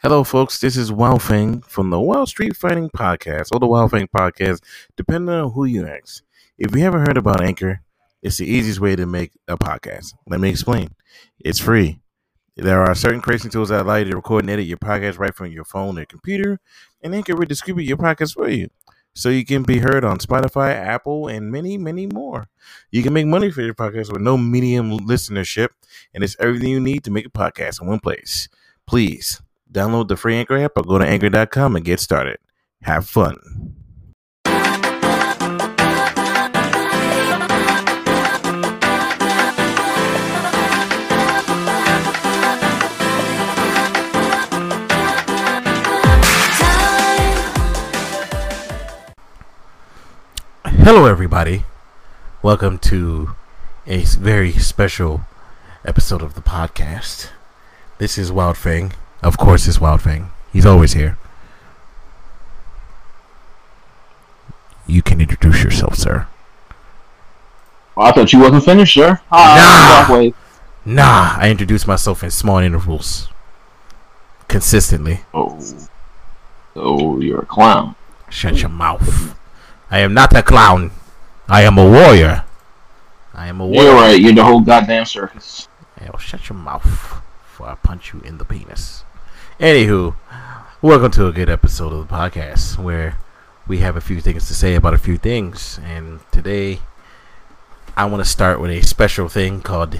Hello, folks. This is Wild Fang from the Wild Street Fighting Podcast, or the Wild Fang Podcast, depending on who you ask. If you haven't heard about Anchor, it's the easiest way to make a podcast. Let me explain. It's free. There are certain creation tools that allow you to record and edit your podcast right from your phone or computer, and Anchor will distribute your podcast for you. So you can be heard on Spotify, Apple, and many, many more. You can make money for your podcast with no medium listenership, and it's everything you need to make a podcast in one place. Please download the free Anchor app or go to anchor.com and get started. Have fun. Hello, everybody. Welcome to a very special episode of the podcast. This is Wild Fang. Of course, it's Wild Fang. He's always here. You can introduce yourself, sir. Well, I thought you wasn't finished, sir. Ah, nah. Hi, Shockwave. Nah, I introduce myself in small intervals. Consistently. Oh, so you're a clown. Shut your mouth. I am not a clown. I am a warrior. I am a warrior. You're right. You're the whole goddamn circus. Well, shut your mouth before I punch you in the penis. Anywho, welcome to a good episode of the podcast where we have a few things to say about a few things. And today, I want to start with a special thing called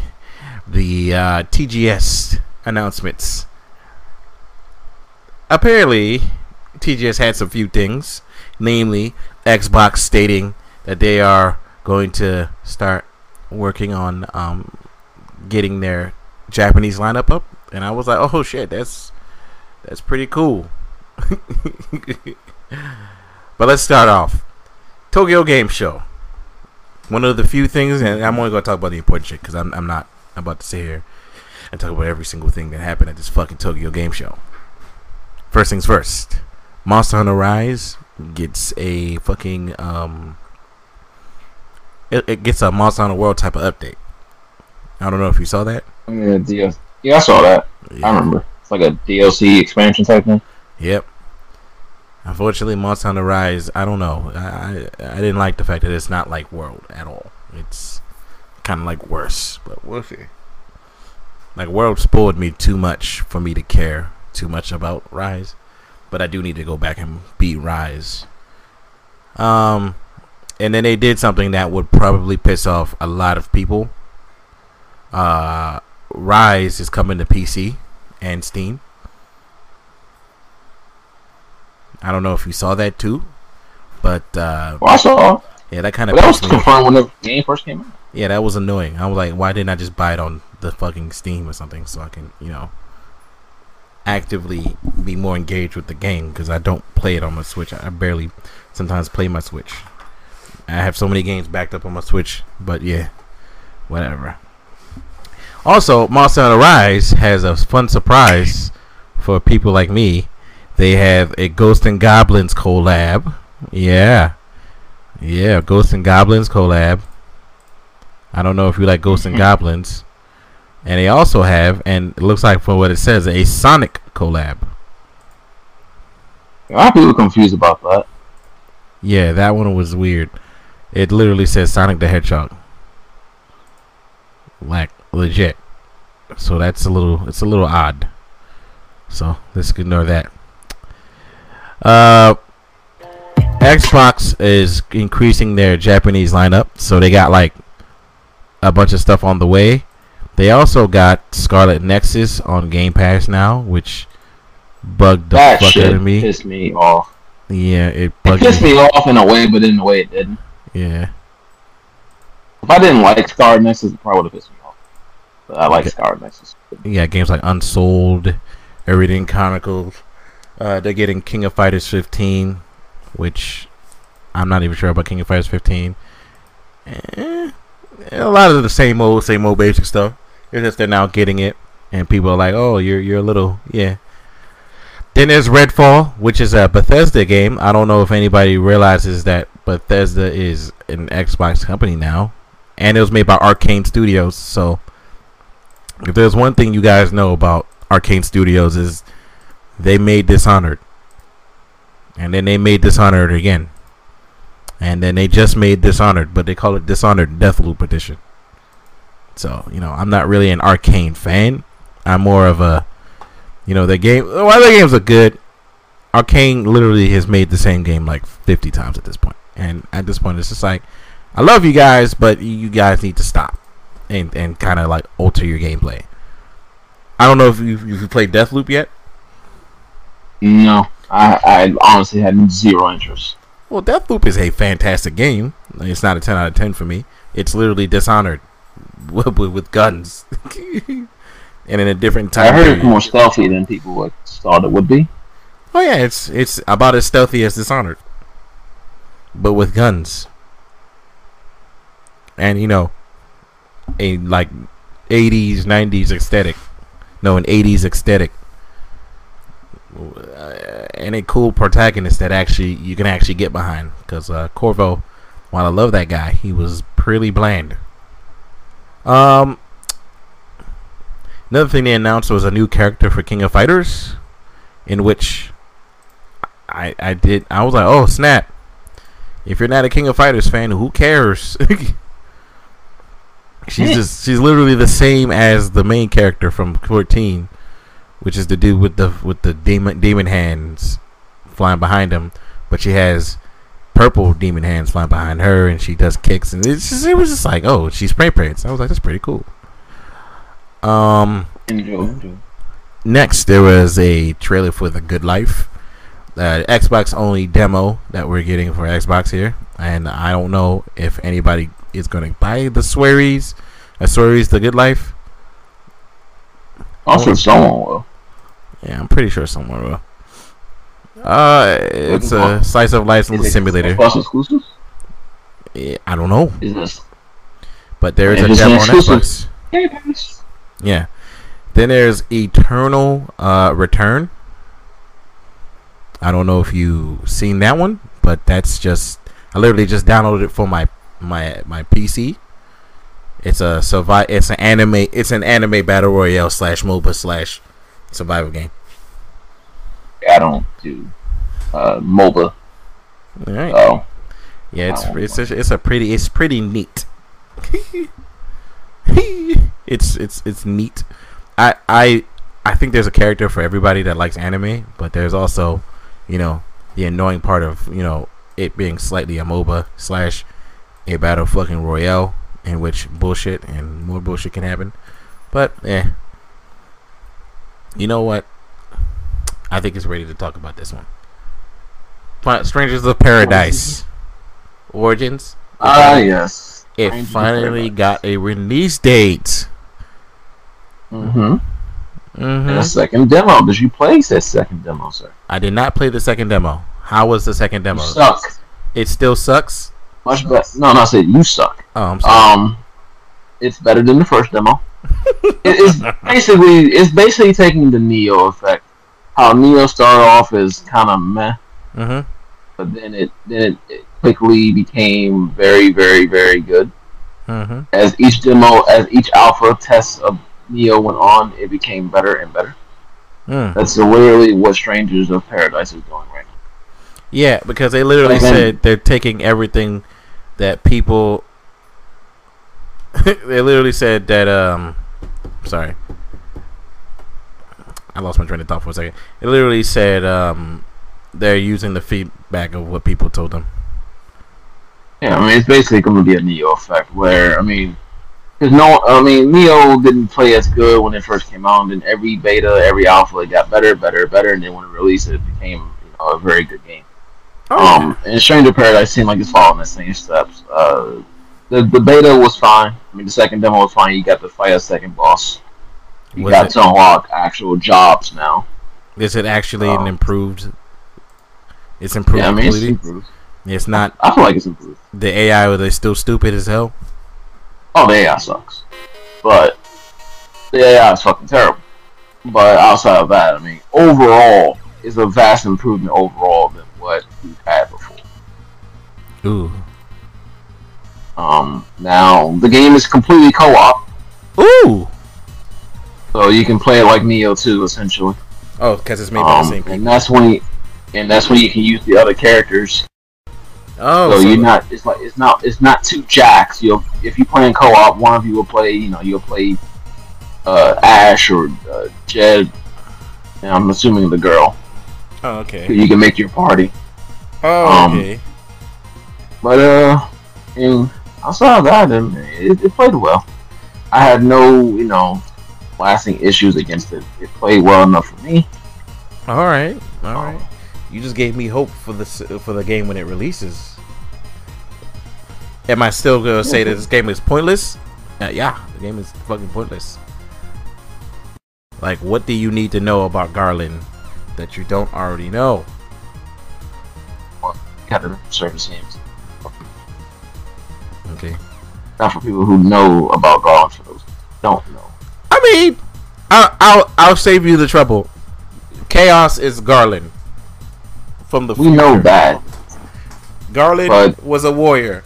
the uh, TGS announcements. Apparently, TGS had some few things, namely Xbox stating that they are going to start working on um, getting their Japanese lineup up, and I was like, "Oh shit, that's that's pretty cool." but let's start off. Tokyo Game Show. One of the few things, and I'm only gonna talk about the important shit because I'm I'm not about to sit here and talk about every single thing that happened at this fucking Tokyo Game Show. First things first. Monster Hunter Rise gets a fucking um. It, it gets a Monster Hunter World type of update. I don't know if you saw that. Yeah. Yeah, I saw that. I remember. It's like a DLC expansion type thing. Yep. Unfortunately, Monster Hunter Rise, I don't know. I, I didn't like the fact that it's not like World at all. It's kind of like worse, but we'll see. Like World spoiled me too much for me to care too much about Rise, but I do need to go back and beat Rise. Um, and then they did something that would probably piss off a lot of people. Uh, Rise is coming to PC and Steam. I don't know if you saw that too, but uh, Well, I saw. yeah, that kind of But that was confirmed when the game first came out. yeah, that was annoying. I was like, why didn't I just buy it on the fucking Steam or something so I can, you know, actively be more engaged with the game because I don't play it on my Switch. I barely sometimes play my Switch. I have so many games backed up on my Switch, but yeah, whatever. Also, Monster Hunter Rise has a fun surprise for people like me. They have a Ghost and Goblins collab. Yeah. Yeah, Ghost and Goblins collab. I don't know if you like Ghosts and Goblins. And they also have, and it looks like for what it says, a Sonic collab. A lot of people confused about that. Yeah, that one was weird. It literally says Sonic the Hedgehog. Like legit. So that's a little it's a little odd. So let's ignore that. Uh Xbox is increasing their Japanese lineup, so they got like a bunch of stuff on the way. They also got Scarlet Nexus on Game Pass now, which bugged the that fuck out of me. pissed me off. Yeah, it It pissed me. me off in a way, but in a way it didn't. Yeah. If I didn't like Scar Nexus, it probably would have pissed me off. But I like Okay. Scar Nexus. yeah, games like Unsold, Everything Chronicles. Uh, they're getting King of Fighters 15, which I'm not even sure about King of Fighters 15. Eh, a lot of the same old, same old basic stuff. It's just they're now getting it, and people are like, "Oh, you're you're a little yeah." Then there's Redfall, which is a Bethesda game. I don't know if anybody realizes that Bethesda is an Xbox company now, and it was made by Arkane Studios. So, if there's one thing you guys know about Arkane Studios is they made Dishonored, and then they made Dishonored again, and then they just made Dishonored, but they call it Dishonored Deathloop Edition. So you know, I'm not really an Arkane fan. I'm more of a, you know, the game. While the games are good, Arkane literally has made the same game like 50 times at this point, and at this point, it's just like, I love you guys, but you guys need to stop and and kind of like alter your gameplay. I don't know if you if you played Deathloop yet. No, I, I honestly had zero interest. Well, Deathloop is a fantastic game. It's not a 10 out of 10 for me. It's literally Dishonored with, with, guns. and in a different time. I heard period. it's more stealthy than people would thought it would be. Oh yeah, it's it's about as stealthy as Dishonored, but with guns. And you know, a like '80s, '90s aesthetic. No, an '80s aesthetic. Uh, and a cool protagonist that actually you can actually get behind. Because uh, Corvo, while I love that guy, he was pretty bland. Um, another thing they announced was a new character for King of Fighters, in which I I did I was like, oh snap! If you're not a King of Fighters fan, who cares? she's just she's literally the same as the main character from 14, which is the dude with the with the demon demon hands flying behind him, but she has purple demon hands flying behind her, and she does kicks, and it's just, it was just like, oh, she's spray prints. I was like, that's pretty cool. Um, next there was a trailer for The Good Life, uh, Xbox only demo that we're getting for Xbox here, and I don't know if anybody is going to buy the Swery's, uh, Swery's The Good Life. Also, someone will. Yeah, I'm pretty sure someone will. Uh, it's a slice of life simulator. Exclusive? Yeah, I don't know, Is this? but there is a demo on Xbox. Yeah. Then there's Eternal uh, Return. I don't know if you've seen that one, but that's just I literally just downloaded it for my my my PC. It's a survive. It's an anime. It's an anime battle royale slash MOBA slash survival game. I don't do uh, MOBA. All right. So Yeah, it's it's a, it's a pretty it's pretty neat. it's it's it's neat. I I I think there's a character for everybody that likes anime, but there's also, you know, the annoying part of you know it being slightly a MOBA slash a battle fucking royale in which bullshit and more bullshit can happen. But eh, you know what? I think it's ready to talk about this one. Strangers of Paradise Origins. ah yes. It Strangers finally got a release date. Mm-hmm. And a second demo. Did you play that second demo, sir? I did not play the second demo. How was the second You demo? suck. It still sucks. Much better. No, no, I said you suck. Oh, I'm sorry. Um, it's better than the first demo. it, it's basically it's basically taking the Nioh effect. How Nioh started off as kind of meh, mm-hmm. but then it then it, it quickly became very, very, very good. Mm-hmm. As each demo, as each alpha test of Nioh went on, it became better and better. Mm. That's literally what Strangers of Paradise is doing right. Yeah, because they literally man- said they're taking everything that people. they literally said that. Um, sorry, I lost my train of thought for a second. It literally said um, they're using the feedback of what people told them. Yeah, I mean it's basically going to be a Nioh effect where I mean, because no, I mean Nioh didn't play as good when it first came out, and then every beta, every alpha, it got better, better, better, and then when it released, it became you know a very good game. Um, and Stranger of Paradise seemed like it's following the same steps. Uh, the the beta was fine. I mean the second demo was fine. You got to fight a second boss. You Was got it- to unlock actual jobs now. Is it actually an Um, improved? It's improved Yeah, I mean it's improved. It's not I feel like it's improved. the AI. Are they still stupid as hell? Oh, the AI sucks. But the AI is fucking terrible. But outside of that, I mean, overall, it's a vast improvement overall than what we've had before. Ooh, Um, now the game is completely co-op, ooh. so you can play it like Nioh 2, essentially. Oh, because it's made by Um, the same people. and that's when, you, and that's when you can use the other characters. Oh, so, so you're not. It's like it's not. It's not two jacks. You'll if you play in co-op, one of you will play. You know, you'll play uh, Ash or uh, Jed. And I'm assuming the girl. Oh, okay. You can make your party. Oh, Um, okay. But uh, and outside of that, it, it played well. I had no, you know, lasting issues against it. It played well enough for me. All right, all Um, right. You just gave me hope for the for the game when it releases. Am I still gonna say that this game is pointless? Uh, yeah, the game is fucking pointless. Like, what do you need to know about Garland that you don't already know? Got the service games. Okay. Not for people who know about Garland. For those don't know. I mean, I'll I'll, I'll save you the trouble. Chaos is Garland from the We know that. Garland but- was a warrior.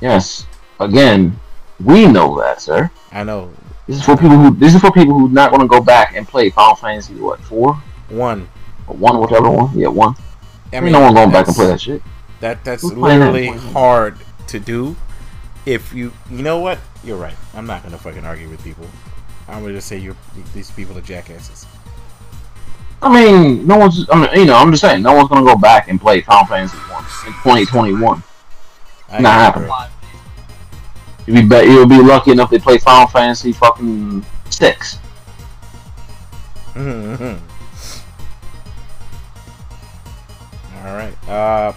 Yes. Again, we know that, sir. I know. This is for people who. This is for people who not going to go back and play Final Fantasy what four One. or one, whichever one. Yeah, one. I mean, no one going back and play that shit. That that's Who's playing that? literally hard to do. If you you know what, you're right. I'm not gonna fucking argue with people. I'm gonna just say you these people are jackasses. I mean, no one's. I mean, you know, I'm just saying, no one's going to go back and play Final Fantasy one in 2021. I Not happening. You'll be, bet you'll be lucky enough to play Final Fantasy fucking six. Mm-hmm. All right. Uh,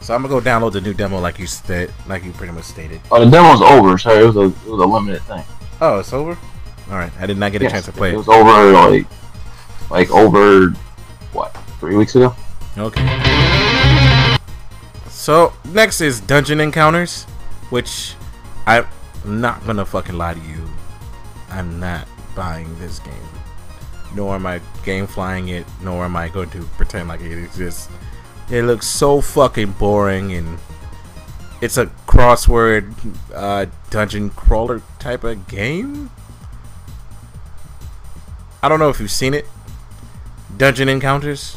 so I'm gonna go download the new demo, like you said, like you pretty much stated. Oh, the demo's over, Sorry, it was a it was a limited thing. Oh, it's over. All right. I did not get a Yes, chance to play it it. was over like like over what three weeks ago. Okay. So next is dungeon encounters, which I'm not gonna fucking lie to you. I'm not buying this game. Nor am I game flying it, nor am I going to pretend like it exists. It looks so fucking boring and it's a crossword uh, dungeon crawler type of game. I don't know if you've seen it. Dungeon encounters.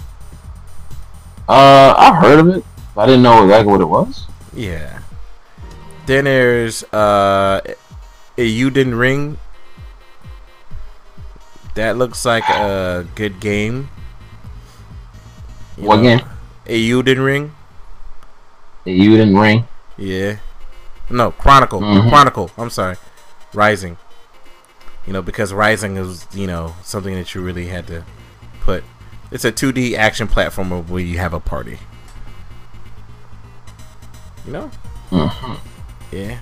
Uh, I've heard of it, but I didn't know exactly what it was. Yeah. Then there's uh a Uden Ring. That looks like a good game. You what know, game? A Uden Ring. You didn't ring. Yeah. No, Chronicle. Mhm. Chronicle. I'm sorry. Rising. You know, because Rising is, you know, something that you really had to put. It's a 2D action platformer where you have a party. You know? Mhm. Yeah.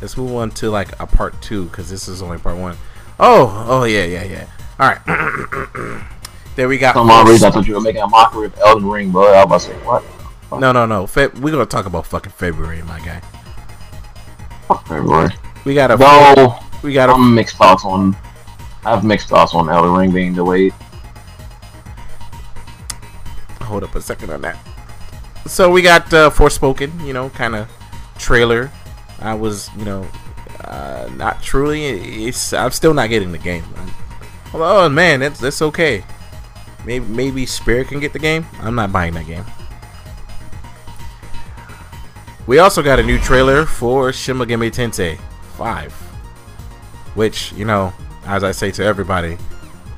Let's move on to like a part two because this is only part one. Oh, oh yeah, yeah, yeah. All right. there we got. Some odd reason, I thought you were making a mockery of Elden Ring, but I was about to say what? No, no, no. Fe- we're gonna talk about fucking February, my guy. Fuck February. We got a. Though We got a. I'm mixed thoughts on. I have mixed thoughts on Elden Ring being delayed. hold up a second on that. So we got uh, Forspoken, you know, kind of trailer. I was, you know, uh, not truly. It's I'm still not getting the game. I'm, oh man, that's that's okay. Maybe maybe Spirit can get the game. I'm not buying that game. We also got a new trailer for Shin Megami Tensei 5, which you know, as I say to everybody,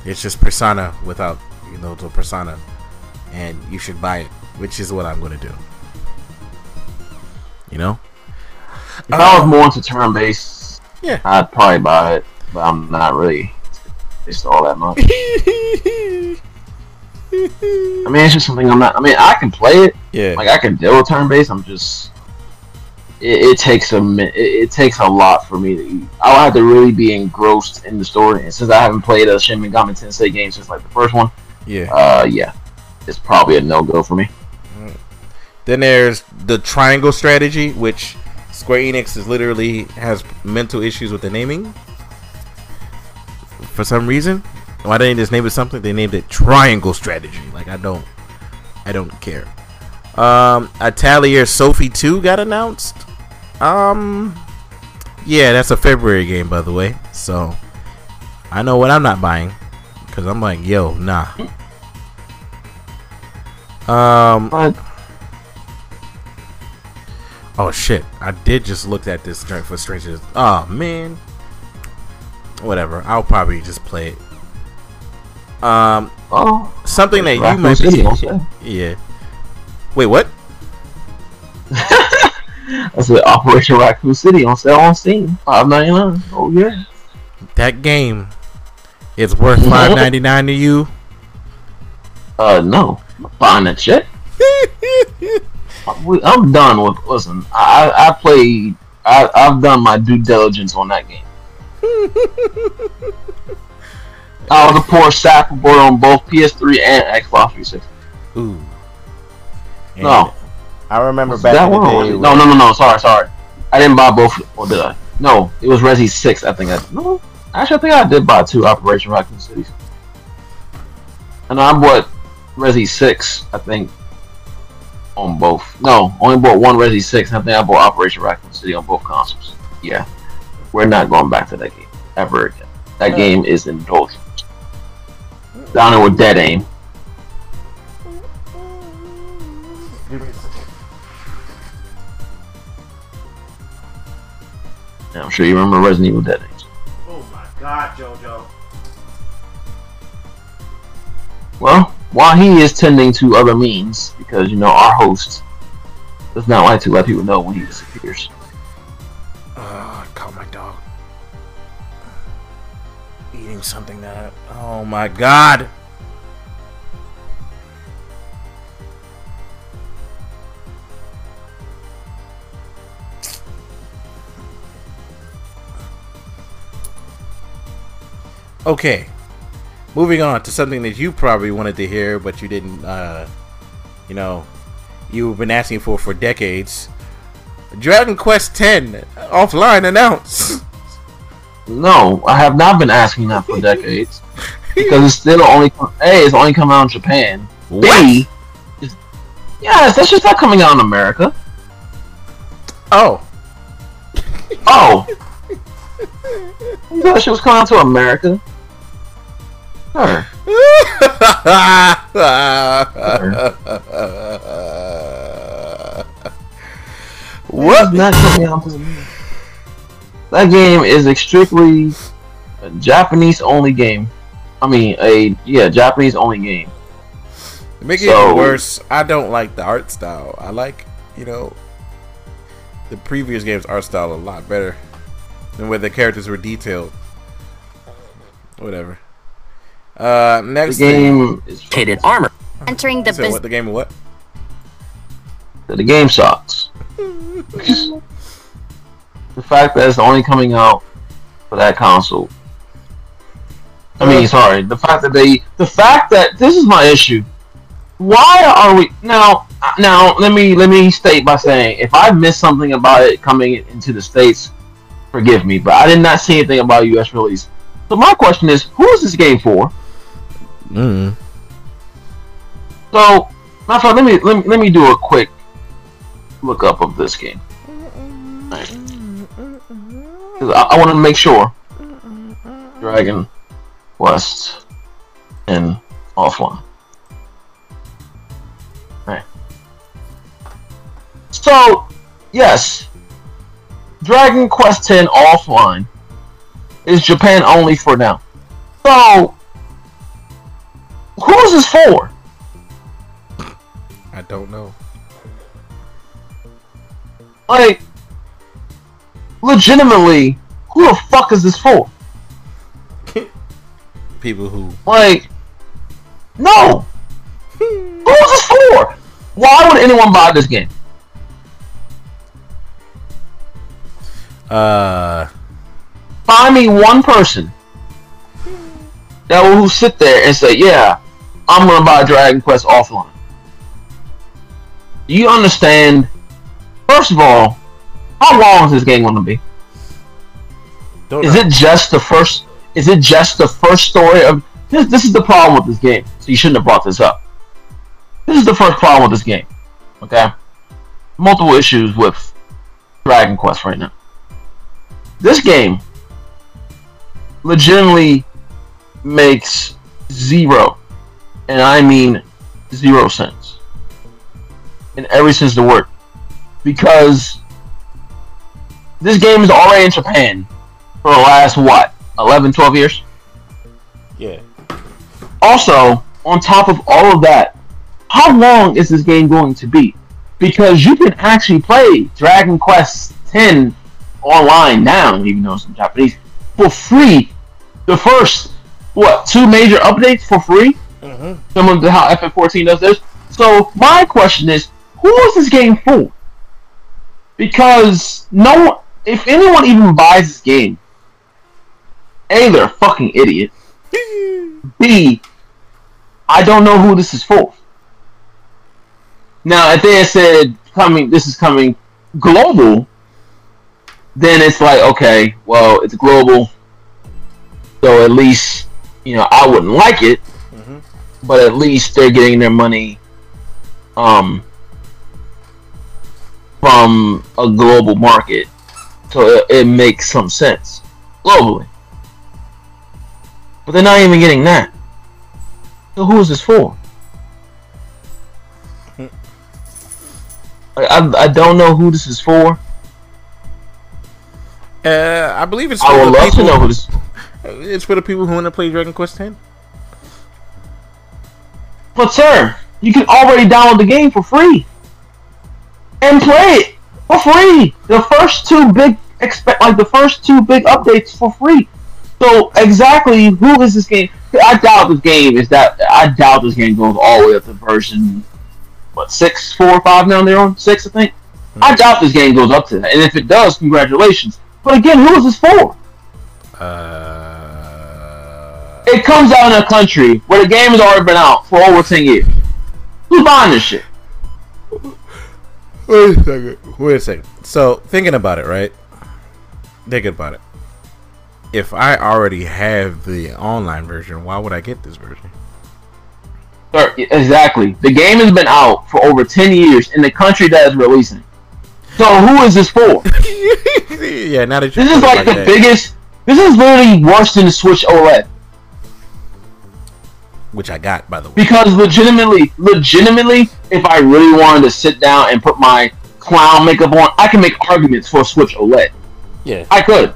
it's just Persona without you know the Persona and you should buy it, which is what I'm to do. You know? If I was more into turn based, Yeah. I'd probably buy it, but I'm not really. It's all that much. I mean, it's just something I'm not. I mean, I can play it. yeah. Like I can deal with turn based. I'm just. It, it takes a it, it takes a lot for me to. I'll have to really be engrossed in the story, and since I haven't played a Shin Megami Tensei game since like the first one, yeah. uh, yeah, it's probably a no go for me. Then there's the triangle strategy, which Square Enix is literally has mental issues with the naming. For some reason, why didn't they just name it something? They named it Triangle Strategy. Like I don't, I don't care. Um, Atelier Sophie 2 got announced. Um, yeah, that's a February game, by the way. So I know what I'm not buying because I'm like, yo, nah. Um. Oh shit! I did just look at this joint for strangers. Oh man. Whatever. I'll probably just play it. Um, oh, something that you be. Yeah. Wait, what? I said Operation Raccoon City on sale on Steam, five ninety nine. Oh yeah. That game is worth five ninety nine to you. Uh, no, I'm buying that shit. We- I'm done with. Listen, I I I played. I I've done my due diligence on that game. I was a poor sap boy on both PS3 and Xbox 360. Ooh. And No. I remember Was back that in the one? day. was it- when- No, no, no, no. Sorry, sorry. I didn't buy both. Or did I? No, it was Resi Six. I think I no. Actually, I think I did buy two Operation Raccoon Cities. And I bought Resi Six. I think on both. No, only bought one Resi Six. And I think I bought Operation Raccoon City on both consoles. Yeah, we're not going back to that game ever again. That No. game is indulgent. Down with dead aim. Yeah, I'm sure you remember Resident Evil Dead Aim. Oh my god, JoJo. Well, while he is tending to other means, because you know our host does not like to let people know when he disappears. I caught my dog eating something that. Oh my god. Okay, moving on to something that you probably wanted to hear, but you didn't. Uh, you know, you've been asking for for decades. Dragon Quest X offline announced. No, I have not been asking that for decades because it's still only a it's only coming out in Japan. B, is- yes, that's just not coming out in America. Oh, Oh, you thought she was coming out to America? Sure. what? Not coming out to America. That game is a strictly a Japanese only game. I mean, a yeah, Japanese only game. To make it So- even worse, I don't like the art style. I like, you know, the previous game's art style a lot better than where the characters were detailed. Whatever. Uh, The next thing. game is Rotated armor. Entering the So business. what the game of what? the game sucks. the fact that it's only coming out for that console. I mean, sorry, the fact that they, the fact that this is my issue. Why are we now? Now, let me let me state by saying, if I missed something about it coming into the states, forgive me, but I did not see anything about U.S. release. So my question is, who is this game for? Mm. So, of fact, let me let me, let me do a quick look up of this game. Right. I, I want to make sure Dragon Quest and offline. Right. So, yes, Dragon Quest X offline is Japan only for now. So, who is this for? I don't know. Like, legitimately, who the fuck is this for? People who Like, no! who is this for? Why would anyone buy this game? uh Find me one person that will sit there and say, yeah, I'm gonna buy Dragon Quest offline. Do you understand? First of all, how long is this game gonna be? don't Is know. it just the first? Is it just the first story of this? This is the problem with this game. So you shouldn't have brought this up. This is the first problem with this game. Okay, multiple issues with Dragon Quest right now. This game legitimately makes zero, and I mean zero cents in every sense of the word, because this game is already in Japan for the last what 11, 12 years. Yeah. Also, on top of all of that, how long is this game going to be? Because you can actually play Dragon Quest X online now, even though it's in Japanese, for free. The first what two major updates for free? Mm-hmm. Similar to how FF14 does this. So my question is, who is this game for? Because no, if anyone even buys this game, a they're a fucking idiot. B, I don't know who this is for. Now, if they had said coming, this is coming global, then it's like okay, well, it's global, so at least you know I wouldn't like it. But at least they're getting their money, um, from a global market, so it, it makes some sense globally. But they're not even getting that. So who is this for? I, I, don't know who this is for. Uh, I believe it's. I for would the love to people- know who this. It's for the people who want to play Dragon Quest X. But sir, you can already download the game for free and play it for free. The first two big expect like the first two big updates for free. So exactly who is this game? I doubt this game is that. I doubt this game goes all the way up to version what six, four, five now. They're on six, I think. I doubt this game goes up to that. And if it does, congratulations. But again, who is this for? Uh, It comes out in a country where the game has already been out for over ten years. Who's buying this shit? wait a second. Wait a second. So thinking about it, right? Thinking about it. If I already have the online version, why would I get this version? Sir, exactly. The game has been out for over 10 years in the country that is releasing. So who is this for? yeah, now that This is it like the that. biggest. This is literally worse than the Switch OLED which I got by the way. because legitimately, legitimately, if I really wanted to sit down and put my clown makeup on, I can make arguments for a Switch OLED. Yeah. I could.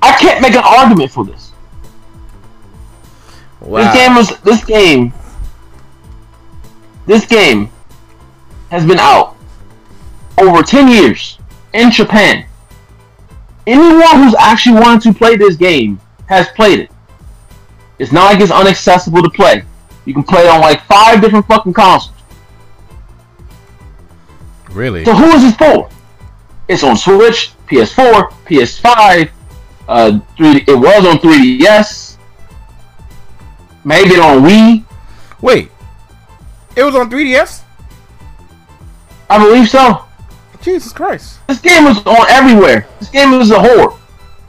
I can't make an argument for this. Wow. This game was this game. This game has been out over ten years in Japan. Anyone who's actually wanted to play this game has played it. It's not like it's unaccessible to play. You can play it on like five different fucking consoles. really? So who is this for? It's on Switch, PS4, PS5, uh, 3D, it was on 3DS. Maybe on Wii. Wait. It was on 3DS? I believe so. Jesus Christ. This game was on everywhere. This game was a whore.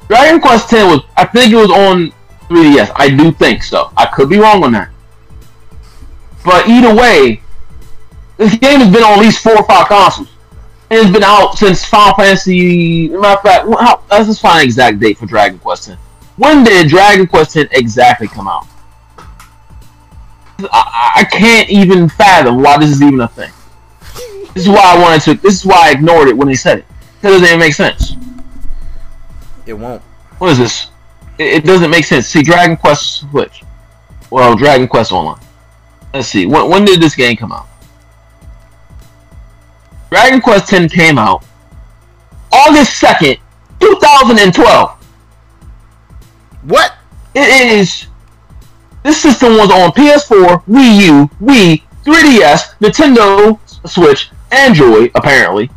Dragon Quest X was, I think it was on 3DS. I do think so. I could be wrong on that. But either way, this game has been on at least four or five consoles. And it's been out since Final Fantasy. Matter of fact, how, let's just find an exact date for Dragon Quest X. When did Dragon Quest X exactly come out? I, I can't even fathom why this is even a thing. This is why I wanted to. This is why I ignored it when they said it. Because it doesn't make sense. It won't. What is this? It, doesn't make sense. See, Dragon Quest Switch. Well, Dragon Quest Online. Let's see. When, when did this game come out? Dragon Quest X came out August 2nd, 2012. What? It is. This system was on PS4, Wii U, Wii, 3DS, Nintendo Switch, Android, apparently.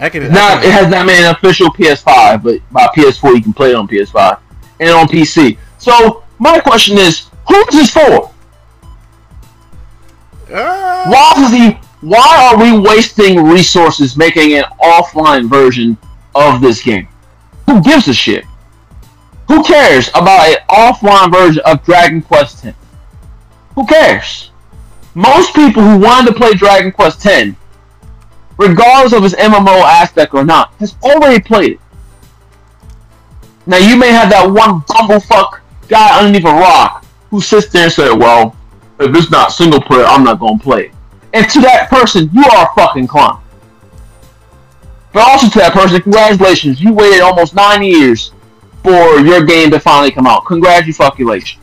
I can. Not, it has not made an official PS5, but by PS4 you can play it on PS5 and on PC. So my question is, who is this for? Uh, Why is he? Why are we wasting resources making an offline version of this game? Who gives a shit? Who cares about an offline version of Dragon Quest X? Who cares? Most people who wanted to play Dragon Quest X, regardless of its MMO aspect or not, has already played it. Now you may have that one bumblefuck guy underneath a rock who sits there and says, "Well, if it's not single player, I'm not gonna play." it." And to that person, you are a fucking clown. But also to that person, congratulations, you waited almost nine years for your game to finally come out. Congratulations.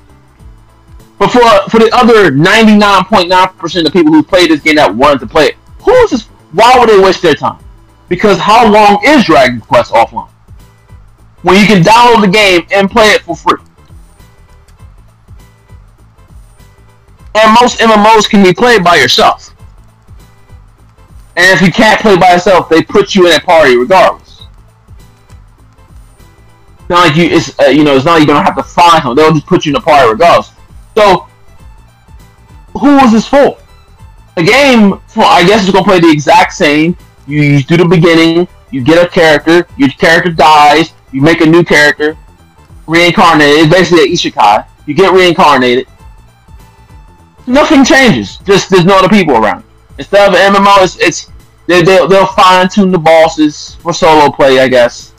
But for for the other 99.9% of people who played this game that wanted to play it, who is this? Why would they waste their time? Because how long is Dragon Quest offline? When you can download the game and play it for free. And most MMOs can be played by yourself. And if you can't play by yourself, they put you in a party regardless. Not like you, it's uh, you know, it's not like you don't have to find them. They'll just put you in a party regardless. So, who was this for? The game, I guess, is gonna play the exact same. You, you do the beginning, you get a character, your character dies, you make a new character, reincarnated. It's basically an. You get reincarnated. Nothing changes. Just there's no other people around. Instead of MMO, it's, it's they, they'll, they'll fine tune the bosses for solo play, I guess,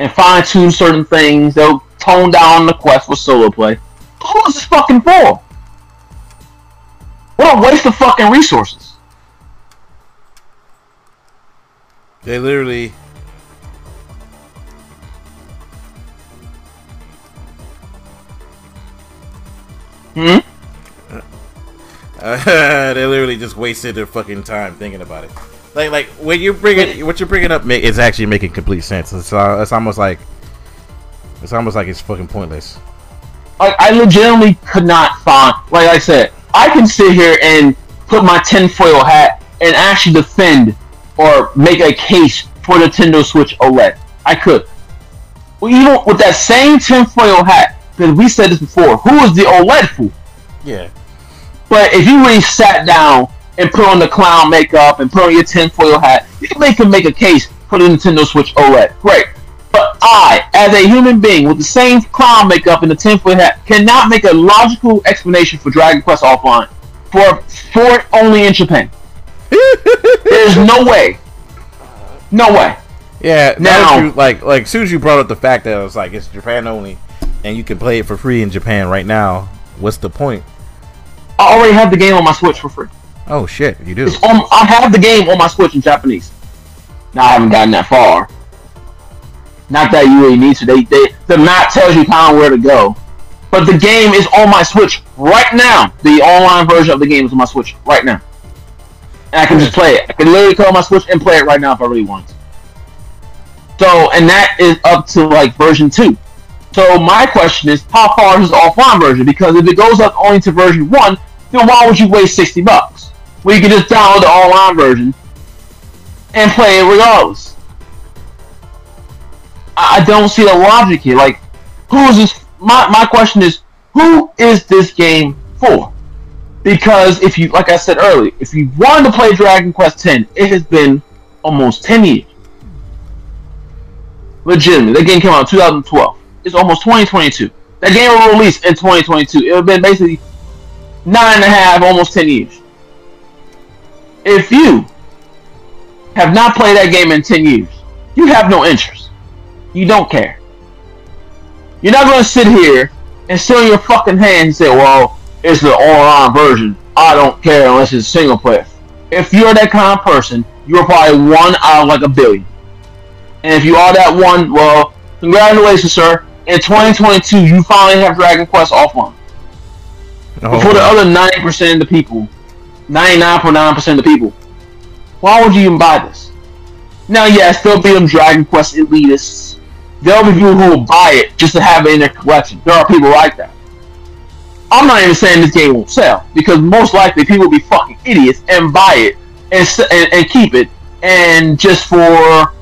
and fine tune certain things. They'll tone down the quest for solo play. Who is this fucking for? What a waste of fucking resources. They literally. Hmm. Uh, they literally just wasted their fucking time thinking about it. Like, like when you bring it, what you're bringing up, ma- it's actually making complete sense. It's, uh, it's almost like, it's almost like it's fucking pointless. Like I legitimately could not find. Like I said, I can sit here and put my tinfoil hat and actually defend or make a case for Nintendo Switch OLED. I could. Well, even with that same tinfoil hat, because we said this before, who is the OLED fool? Yeah. But if you really sat down and put on the clown makeup and put on your tinfoil hat, you can make a make a case for the Nintendo Switch OLED. Great. But I, as a human being with the same clown makeup and the 10 foot hat, cannot make a logical explanation for Dragon Quest Offline for for it only in Japan. There's no way. No way. Yeah. Now- you, like, like, as soon as you brought up the fact that it was like it's Japan only, and you can play it for free in Japan right now, what's the point? I already have the game on my Switch for free. Oh shit, you do. On, I have the game on my Switch in Japanese. Now I haven't gotten that far. Not that you really need to. They, they the map tells you kind of where to go, but the game is on my Switch right now. The online version of the game is on my Switch right now, and I can just play it. I can literally go on my Switch and play it right now if I really want. to. So, and that is up to like version two. So my question is, how far is the offline version? Because if it goes up only to version one, then why would you waste sixty bucks? Well, you can just download the online version and play it regardless. I don't see the logic here. Like, who is this? My my question is, who is this game for? Because if you, like I said earlier, if you wanted to play Dragon Quest X, it has been almost ten years. Legitimately, that game came out in 2012. It's almost 2022. That game will release in 2022. It would have been basically nine and a half, almost ten years. If you have not played that game in ten years, you have no interest. You don't care. You're not going to sit here and sit on your fucking hands and say, "Well, it's the online version. I don't care unless it's single player." If you're that kind of person, you're probably one out of like a billion. And if you are that one, well, congratulations, sir. In 2022, you finally have Dragon Quest offline. Oh, But for the other 90% of the people, 99.9% of the people, why would you even buy this? Now, yes, there'll be them Dragon Quest elitists. There'll be people who will buy it just to have it in their collection. There are people like that. I'm not even saying this game won't sell, because most likely people will be fucking idiots and buy it and, and, and keep it, and just for,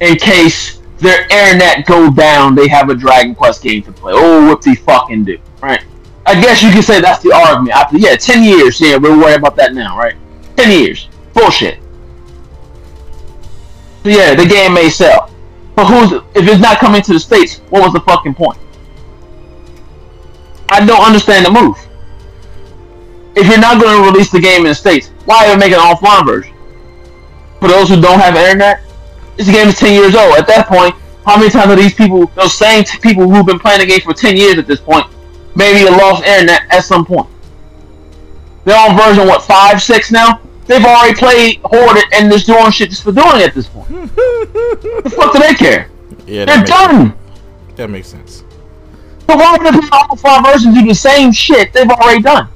in case their internet go down, they have a Dragon Quest game to play. Oh, what they fucking do, right? I guess you can say that's the argument. After yeah, ten years, yeah, we're worried about that now, right? Ten years, bullshit. So yeah, the game may sell, but who's if it's not coming to the states? What was the fucking point? I don't understand the move. If you're not going to release the game in the states, why even make an offline version? For those who don't have internet, this game is ten years old. At that point, how many times are these people, those same people who've been playing the game for ten years at this point, maybe lost internet at some point. They're on version what five, six now. They've already played Horde and just doing shit just for doing it at this point. the fuck do they care? Yeah, They're done. makes, that makes sense. So why would they put all five versions do the same shit they've already done?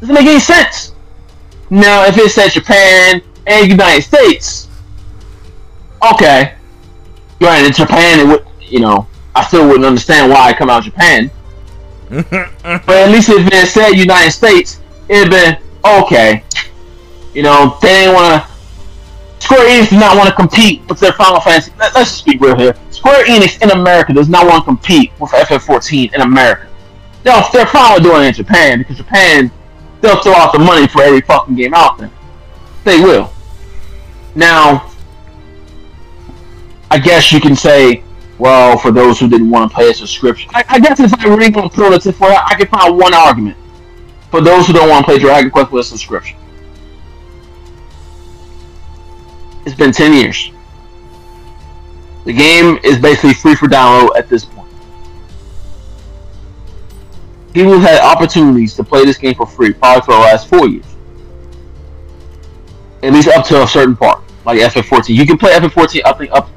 Doesn't make any sense. Now, if it said Japan and United States, okay, right? In Japan, it would, you know, I still wouldn't understand why I come out of Japan. but at least if it said United States, it'd been okay. You know, they didn't want to. Square Enix does not want to compete with their Final Fantasy. Let, us just be real here. Square Enix in America does not want to compete with FF14 in America. They'll, they're with doing it in Japan because Japan, they'll throw out the money for every fucking game out there. They will. Now, I guess you can say, well, for those who didn't want to pay a subscription, I, I guess if I really want to throw for I can find one argument for those who don't want to play Dragon Quest with a subscription. It's been 10 years. The game is basically free for download at this point. People have had opportunities to play this game for free probably for the last four years. At least up to a certain part, like FF14. You can play FF14 I think up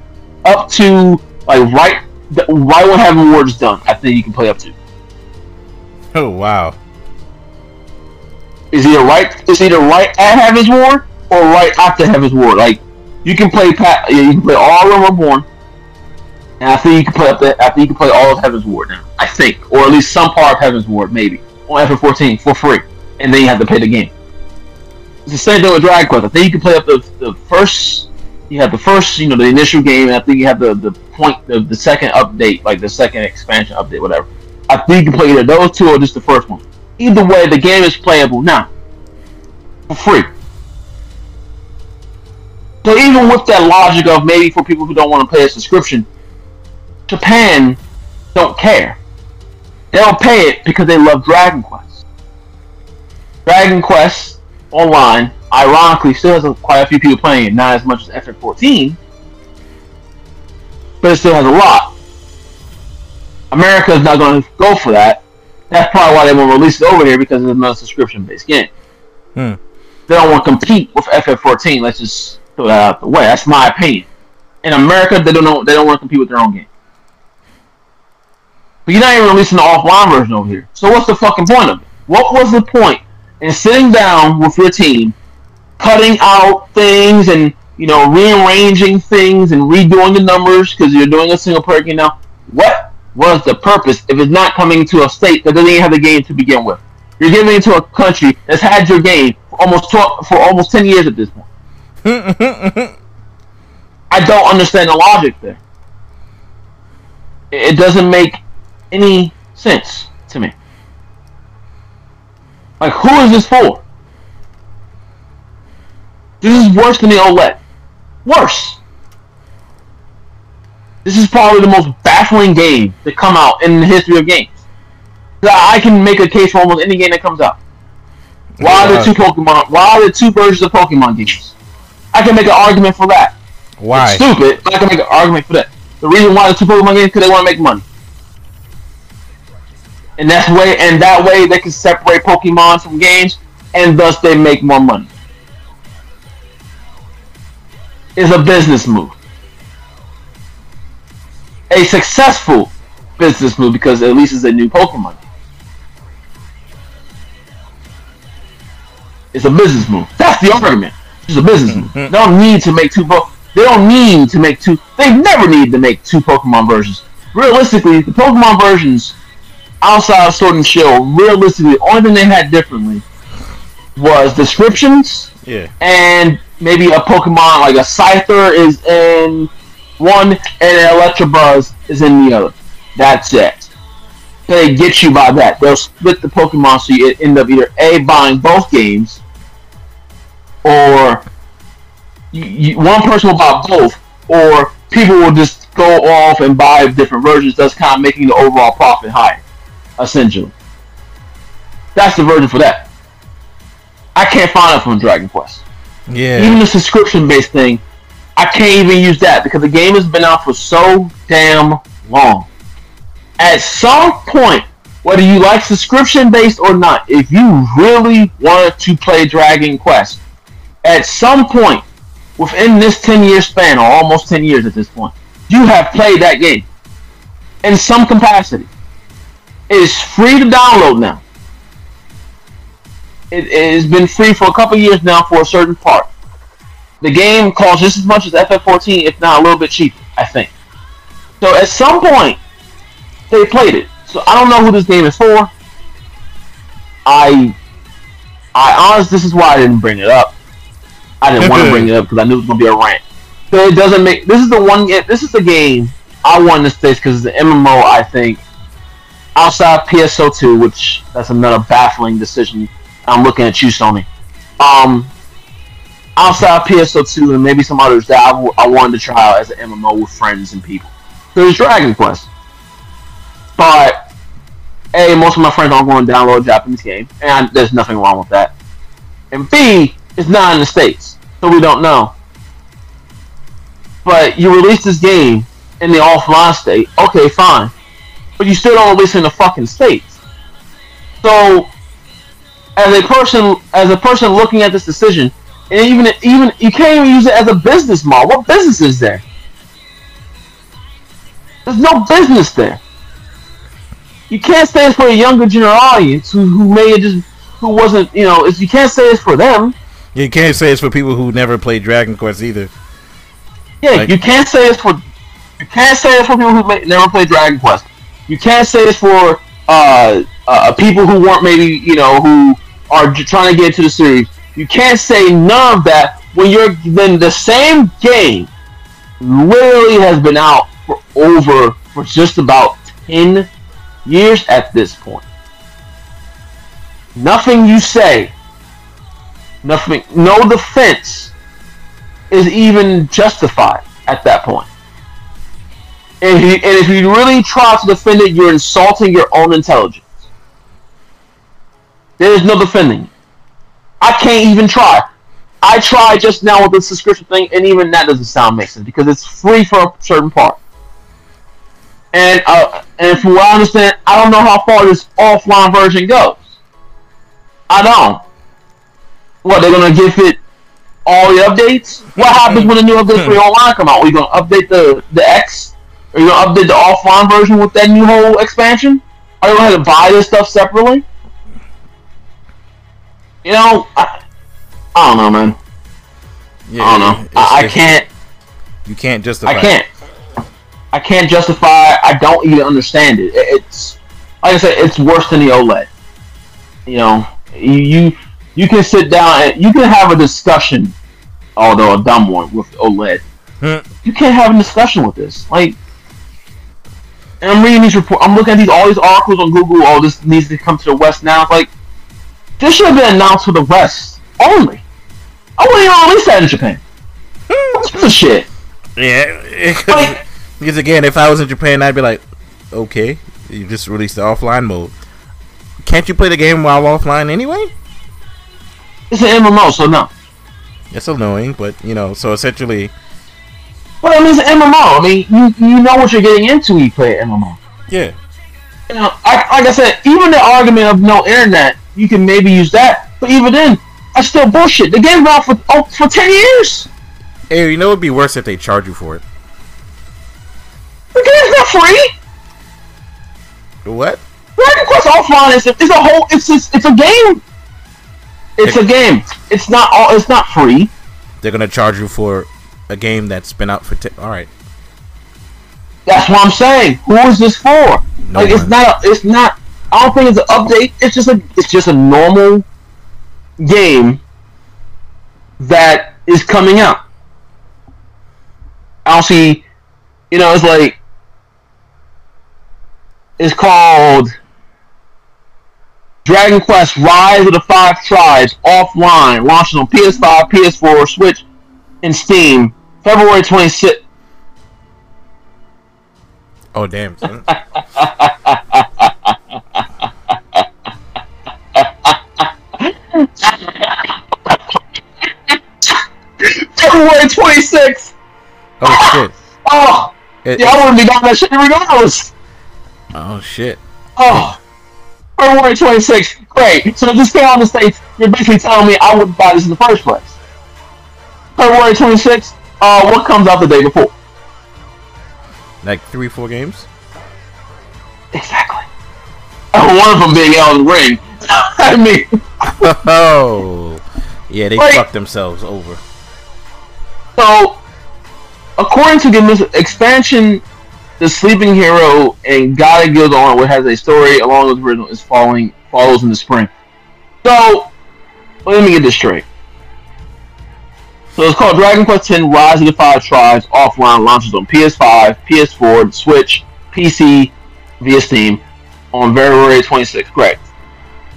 up to like right right when Heavensward is done. I think you can play up to. Oh wow. Is either right is either right at Heavensward or right after Heavensward. Like you can play Pat. You can play all of Reborn, and I think you can play up the. I think you can play all of Heavensward now. I think, or at least some part of Heavensward, maybe on FF14 for free, and then you have to pay the game. It's the same thing with Dragon Quest. I think you can play up the the first. You have the first, you know, the initial game, and I think you have the the point, the, the second update, like the second expansion update, whatever. I think you can play either those two or just the first one. Either way, the game is playable now for free. So even with that logic of maybe for people who don't want to pay a subscription, Japan don't care. They'll pay it because they love Dragon Quest. Dragon Quest Online, ironically, still has quite a few people playing it, not as much as FF14, but it still has a lot. America is not going to go for that. That's probably why they won't release it over here because it's not a subscription-based game. Hmm. They don't want to compete with FF14. Let's just throw that out the way. That's my opinion. In America, they don't know. They don't want to compete with their own game. But you're not even releasing the offline version over here. So what's the fucking point of it? What was the point in sitting down with your team, cutting out things and you know rearranging things and redoing the numbers because you're doing a single player game now? What was the purpose if it's not coming to a state that doesn't even have the game to begin with? You're giving it to a country that's had your game for almost 12, for almost ten years at this point. I don't understand the logic there. It doesn't make any sense to me. Like, who is this for? This is worse than the OLED. Worse. This is probably the most baffling game to come out in the history of games. I can make a case for almost any game that comes out. Why are the two Pokemon? Why are the two versions of Pokemon games? I can make an argument for that. Why? It's stupid, but I can make an argument for that. The reason why the two Pokemon games because they want to make money, and that's way and that way they can separate Pokemon from games, and thus they make more money. It's a business move, a successful business move because at least it's a new Pokemon. It's a business move. That's the argument. It's a business move. Mm-hmm. They don't need to make two. Po- they don't need to make two. They've never need to make two Pokemon versions. Realistically, the Pokemon versions outside of Sword and Shield, realistically, the only thing they had differently was descriptions Yeah. and maybe a Pokemon like a Scyther is in one and an Electabuzz is in the other. That's it. They get you by that. They'll split the Pokemon so you end up either A buying both games or you, you, one person will buy both, or people will just go off and buy different versions, thus kind of making the overall profit higher, essentially. That's the version for that. I can't find it from Dragon Quest. Yeah. Even the subscription-based thing, I can't even use that because the game has been out for so damn long. At some point, whether you like subscription based or not, if you really wanted to play Dragon Quest, at some point within this 10 year span, or almost 10 years at this point, you have played that game in some capacity. It is free to download now. It, it has been free for a couple years now for a certain part. The game costs just as much as FF14, if not a little bit cheaper, I think. So at some point, they played it. So I don't know who this game is for. I, I honestly, this is why I didn't bring it up. I didn't want to bring it up because I knew it was gonna be a rant. So it doesn't make. This is the one. This is the game I won this place because it's the MMO. I think outside PSO2, which that's another baffling decision. I'm looking at you, Sony. Um, outside PSO2 and maybe some others that I, w- I wanted to try out as an MMO with friends and people. There's Dragon Quest, but a most of my friends aren't going to download a Japanese game, and there's nothing wrong with that. And B, it's not in the states, so we don't know. But you release this game in the offline state, okay, fine, but you still don't release in the fucking states. So, as a person, as a person looking at this decision, and even even you can't even use it as a business model. What business is there? There's no business there. You can't say it's for a younger general audience who, who may just who wasn't you know you can't say it's for them. You can't say it's for people who never played Dragon Quest either. Yeah, like, you can't say it's for you can't say it's for people who may, never played Dragon Quest. You can't say it's for uh, uh, people who weren't maybe you know who are trying to get into the series. You can't say none of that when you're then the same game literally has been out for over for just about ten years at this point. Nothing you say, nothing, no defense is even justified at that point. And if, you, and if you really try to defend it, you're insulting your own intelligence. There is no defending. I can't even try. I tried just now with the subscription thing, and even that doesn't sound sense because it's free for a certain part. And uh, and from what I understand, I don't know how far this offline version goes. I don't. What they're gonna give it all the updates? What happens when the new updates for your online come out? Are you gonna update the the X? Are you gonna update the offline version with that new whole expansion? Are you gonna have to buy this stuff separately? You know, I, I don't know, man. Yeah, I don't know. I, I can't. You can't justify. I can't. I can't justify. I don't even understand it. It's like I said, it's worse than the OLED. You know, you you can sit down and you can have a discussion, although a dumb one with OLED. Hmm. You can't have a discussion with this. Like, and I'm reading these reports. I'm looking at these all these articles on Google. All oh, this needs to come to the West now. It's like this should have been announced for the West only. I wouldn't even release that in Japan. What's this shit? Yeah. like, because again, if I was in Japan, I'd be like, okay, you just released the offline mode. Can't you play the game while offline anyway? It's an MMO, so no. It's annoying, but you know, so essentially. Well, I mean, it's an MMO. I mean, you you know what you're getting into when you play an MMO. Yeah. You know, I, like I said, even the argument of no internet, you can maybe use that. But even then, I still bullshit. The game's out for oh, for ten years. Hey, you know it'd be worse if they charge you for it. The game's not free. What? Dragon Quest Offline is is a whole. It's just, it's a game. It's a game. It's not all. It's not free. They're gonna charge you for a game that's been out for. T- all right. That's what I'm saying. Who is this for? No like one. it's not. A, it's not. I don't think it's an update. It's just a. It's just a normal game that is coming out. I don't see. You know, it's like. It's called Dragon Quest Rise of the Five Tribes offline, launching on PS5, PS4, Switch, and Steam, February 26th. Oh, damn. February 26th. Oh, shit. Oh, it, yeah, I wouldn't be down that shit regardless. Oh, shit. Oh. February 26th. Great. So if this came out in the States, you're basically telling me I wouldn't buy this in the first place. February 26th, uh, what comes out the day before? Like three, four games. Exactly. One of them being Elden Ring. I mean, Oh, yeah, they Like- fucked themselves over. so according to this expansion, the Sleeping Hero and God of Guild on which has a story along with the original is following follows in the spring. So let me get this straight. So it's called Dragon Quest X Rise of the Five Tribes offline launches on PS5, PS4, Switch, PC via Steam on February 26th. Great.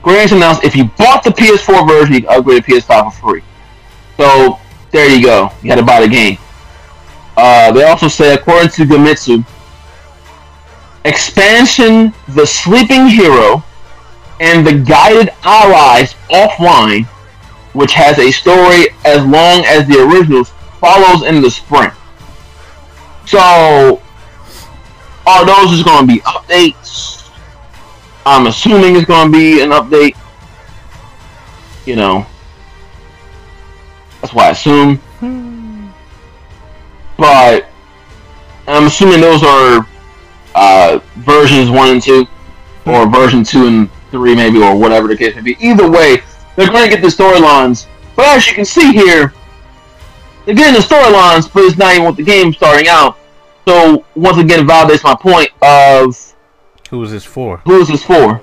Enix announced if you bought the PS4 version, you can upgrade the PS5 for free. So there you go. You had to buy the game. Uh, they also say, according to Famitsu, expansion The Sleeping Hero and the Guided Allies offline, which has a story as long as the originals, follows in the spring. So, are those just going to be updates? I'm assuming it's going to be an update. You know, that's why I assume. But I'm assuming those are uh, versions one and two, or version two and three, maybe, or whatever the case may be. Either way, they're going to get the storylines. But as you can see here, they're getting the storylines, but it's not even with the game starting out. So once again, validates my point of Who is this for? who is this for?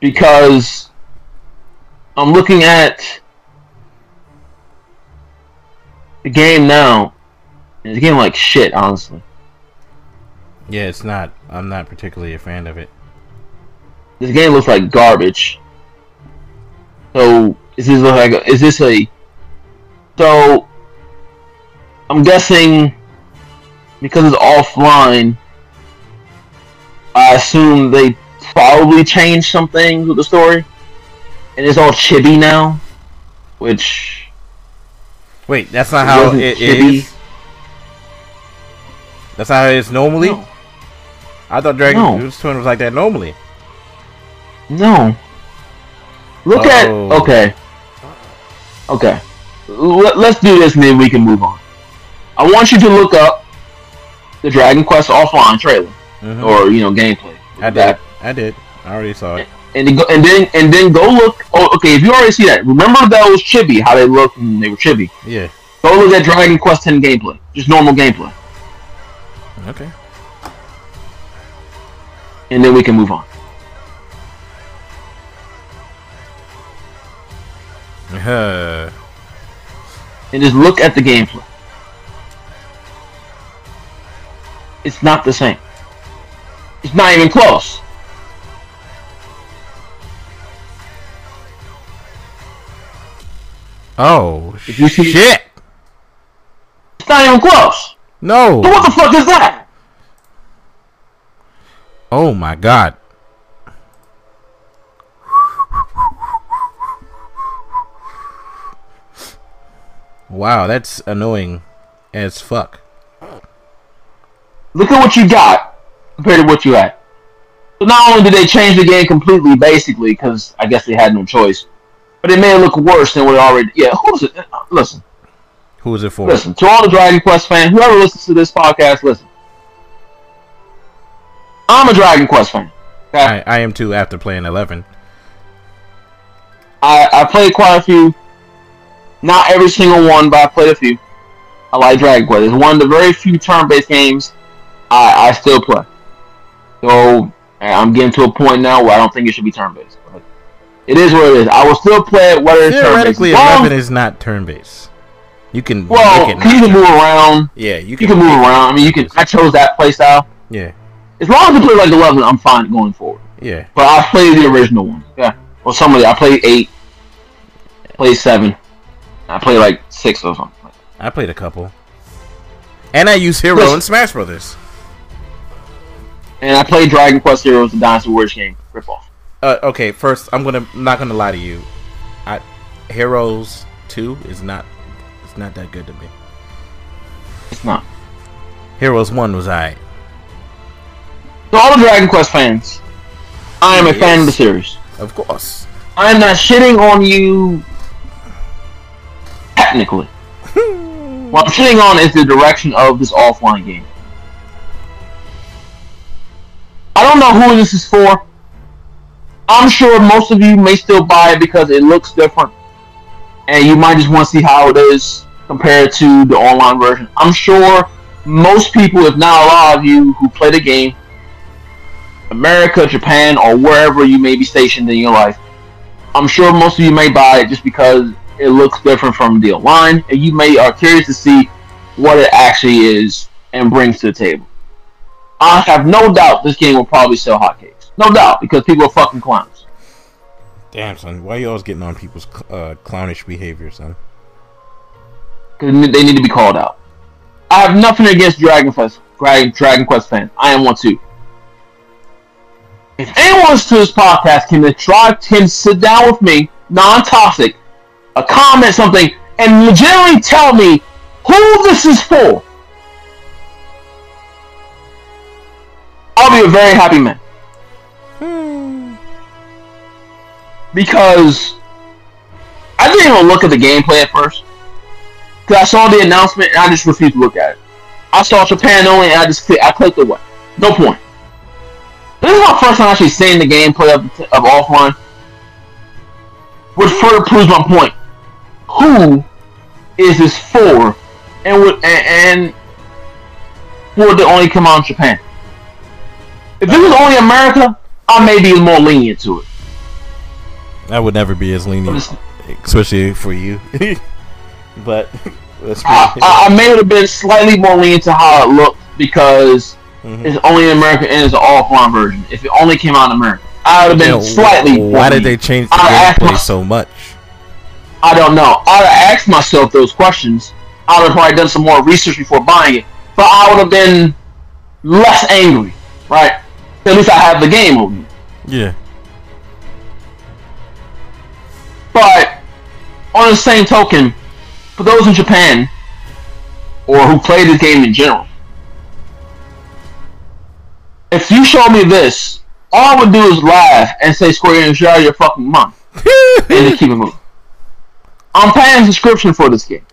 Because I'm looking at the game now. It's a game like shit, honestly. Yeah, it's not. I'm not particularly a fan of it. This game looks like garbage. So is this like? A, is this a? So I'm guessing because it's offline. I assume they probably changed some things with the story, and it's all chibi now, which Wait, that's not how it chibi. is. That's how it is normally. No. I thought Dragon No. Quest Twin was like that normally. No. Look Oh. at okay. Okay. Let, let's do this and then we can move on. I want you to look up the Dragon Quest offline trailer Mhm. or you know gameplay. I did. I did. I already saw it. And then, go, and then and then go look. Oh, okay. If you already see that, remember that was chibi. How they looked when they were chibi. Yeah. Go look at Dragon Quest Ten gameplay. Just normal gameplay, Okay. and then we can move on. Uh, and just look at the gameplay. It's not the same. It's not even close. oh If you see- shit! It's not even close. No! So what the fuck is that? Oh my god! Wow, that's annoying as fuck. Look at what you got compared to what you had. So not only did they change the game completely, basically, because I guess they had no choice, but it made it look worse than what it already. Yeah, who's it? Uh, listen, Who is it for? listen. To all the Dragon Quest fans, whoever listens to this podcast, listen. I'm a Dragon Quest fan. Okay? I, I am too after playing 11. I, I played quite a few. Not every single one, but I played a few. I like Dragon Quest. It's one of the very few turn-based games I, I still play. So I'm getting to a point now where I don't think it should be turn-based. It is what it is. I will still play it whether it's turn-based. Theoretically, Well, 11 is not turn based. You can well, you can move around. Yeah, you can, You can, move around. I mean, you can. I chose that playstyle. Yeah, As long as I play like 11, I'm fine going forward. yeah. But I played the original one. Yeah. Well, some of the I played eight, played seven. I played like six or something. I played a couple. And I use Hero Listen. in Smash Brothers. And I played Dragon Quest Heroes, the Dynasty Warriors game ripoff. Uh, okay, first I'm gonna I'm not gonna lie to you. I Heroes Two is not it's not that good to me. It's not. Heroes One was alright. So all the Dragon Quest fans, I am a fan of the series. Of course. I am not shitting on you technically. what I'm shitting on is the direction of this offline game. I don't know who this is for. I'm sure most of you may still buy it because it looks different. And you might just want to see how it is compared to the online version. I'm sure most people, if not a lot of you who play the game, America, Japan, or wherever you may be stationed in your life, I'm sure most of you may buy it just because it looks different from the online, and you may are curious to see what it actually is and brings to the table. I have no doubt this game will probably sell hotcakes. No doubt, because people are fucking clowns. Damn, son. Why you always getting on people's uh, clownish behavior, son? Because they need to be called out. I have nothing against Dragon Quest, Dragon, Dragon Quest fan. I am one too. If anyone listens to this podcast can they try can sit down with me, non-toxic, a comment something, and legitimately tell me who this is for, I'll be a very happy man. Hmm. Because I didn't even look at the gameplay at first. Because I saw the announcement and I just refused to look at it. I saw Japan only and I just clicked, I clicked away. No point. This is my first time actually seeing the gameplay of, of offline. Which further proves my point. Who is this for? And and, and would it only come out in Japan? If it was only America, I may be more lenient to it. I would never be as lenient, especially for you. but let's I, I, I may have been slightly more lenient to how it looked because Mhm. it's only in America and it's an offline version. If it only came out in America, I would have been Yeah, slightly. Why did they change the gameplay my- so much? I don't know. I'd have asked myself those questions. I would have probably done some more research before buying it, but I would have been less angry, right? At least I have the game on me. Yeah. But on the same token, for those in Japan or who play this game in general, if you show me this, all I would do is laugh and say, "Square Enix, you're out of your fucking mind," and keep it moving. I'm paying subscription for this game.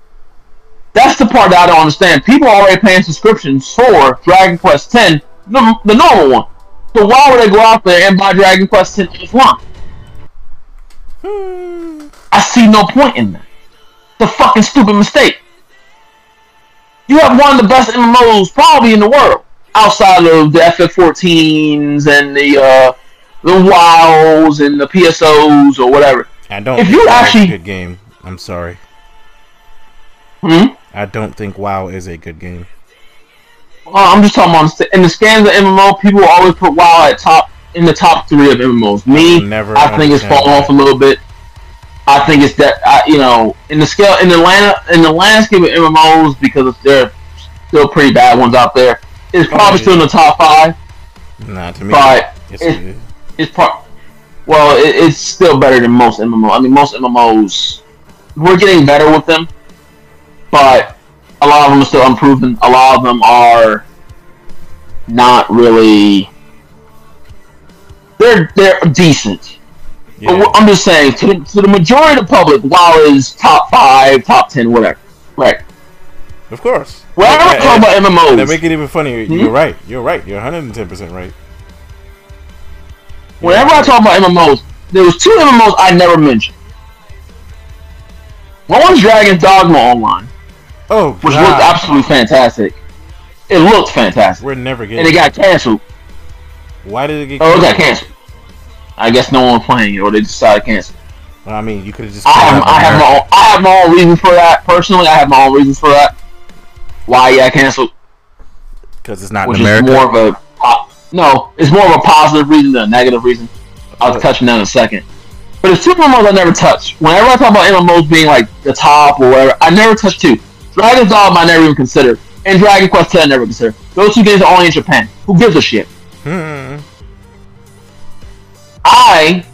That's the part that I don't understand. People are already paying subscriptions for Dragon Quest X, the, the normal one. So why would they go out there and buy Dragon Quest X offline? I see no point in that. The fucking stupid mistake. You have one of the best MMOs probably in the world, outside of the FF14s and the uh, the WoWs and the PSOs or whatever. I don't. If think you WoW is actually- a good game. I'm sorry. Hmm? I don't think WoW is a good game. Uh, I'm just talking about in the scans of MMO. People always put WoW at top in the top three of MMOs. Me, never I think it's fallen that. off a little bit. I think it's that I, you know in the scale in the land in the landscape of MMOs because there are still pretty bad ones out there. It's probably yeah. still in the top five, Not to me, but it's, it- it's part. Well, it, it's still better than most MMOs. I mean, most MMOs we're getting better with them, but a lot of them are still unproven. A lot of them are not really. They're they're decent. yeah. I'm just saying, to the, to the majority of the public, WoW is top five, top ten, whatever. Right. of course. Whenever I talk about MMOs, MMOs, make it even funnier, Hmm? you're right. You're right. You're 110 percent right. You're whenever I talk about MMOs, there was two MMOs I never mentioned. One was Dragon's Dogma Online, oh, which God. looked absolutely fantastic. It looked fantastic, We're never getting. and it got canceled. Why did it get? Oh, it got canceled. I guess no one playing it, or they decided to cancel. Well, I mean, you could have just. I have, I have my own, I have my own reasons for that. Personally, I have my own reasons for that. Why yeah canceled. because it's not which is more of a no, it's more of a positive reason than a negative reason. I'll What? touch on that in a second. But it's two MMOs I never touch. Whenever I talk about MMOs being like the top or whatever, I never touch two. Dragon's Dogma I never even considered, and Dragon Quest X I never considered. Those two games are only in Japan. Who gives a shit? Hmm. I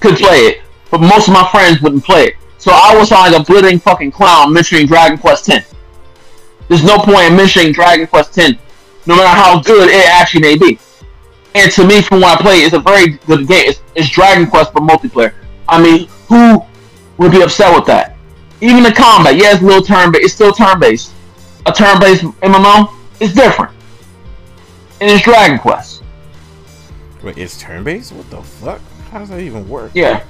could play it, but most of my friends wouldn't play it. So I was like a glittering fucking clown mentioning Dragon Quest X. There's no point in mentioning Dragon Quest X, no matter how good it actually may be. And to me, from what I play, it's a very good game. It's, it's Dragon Quest for multiplayer. I mean, who would be upset with that? Even the combat, yeah, it's a little turn based. It's still turn based. A turn based MMO is different. And it's Dragon Quest. Wait, it's turn based? What the fuck? How does that even work? Yeah.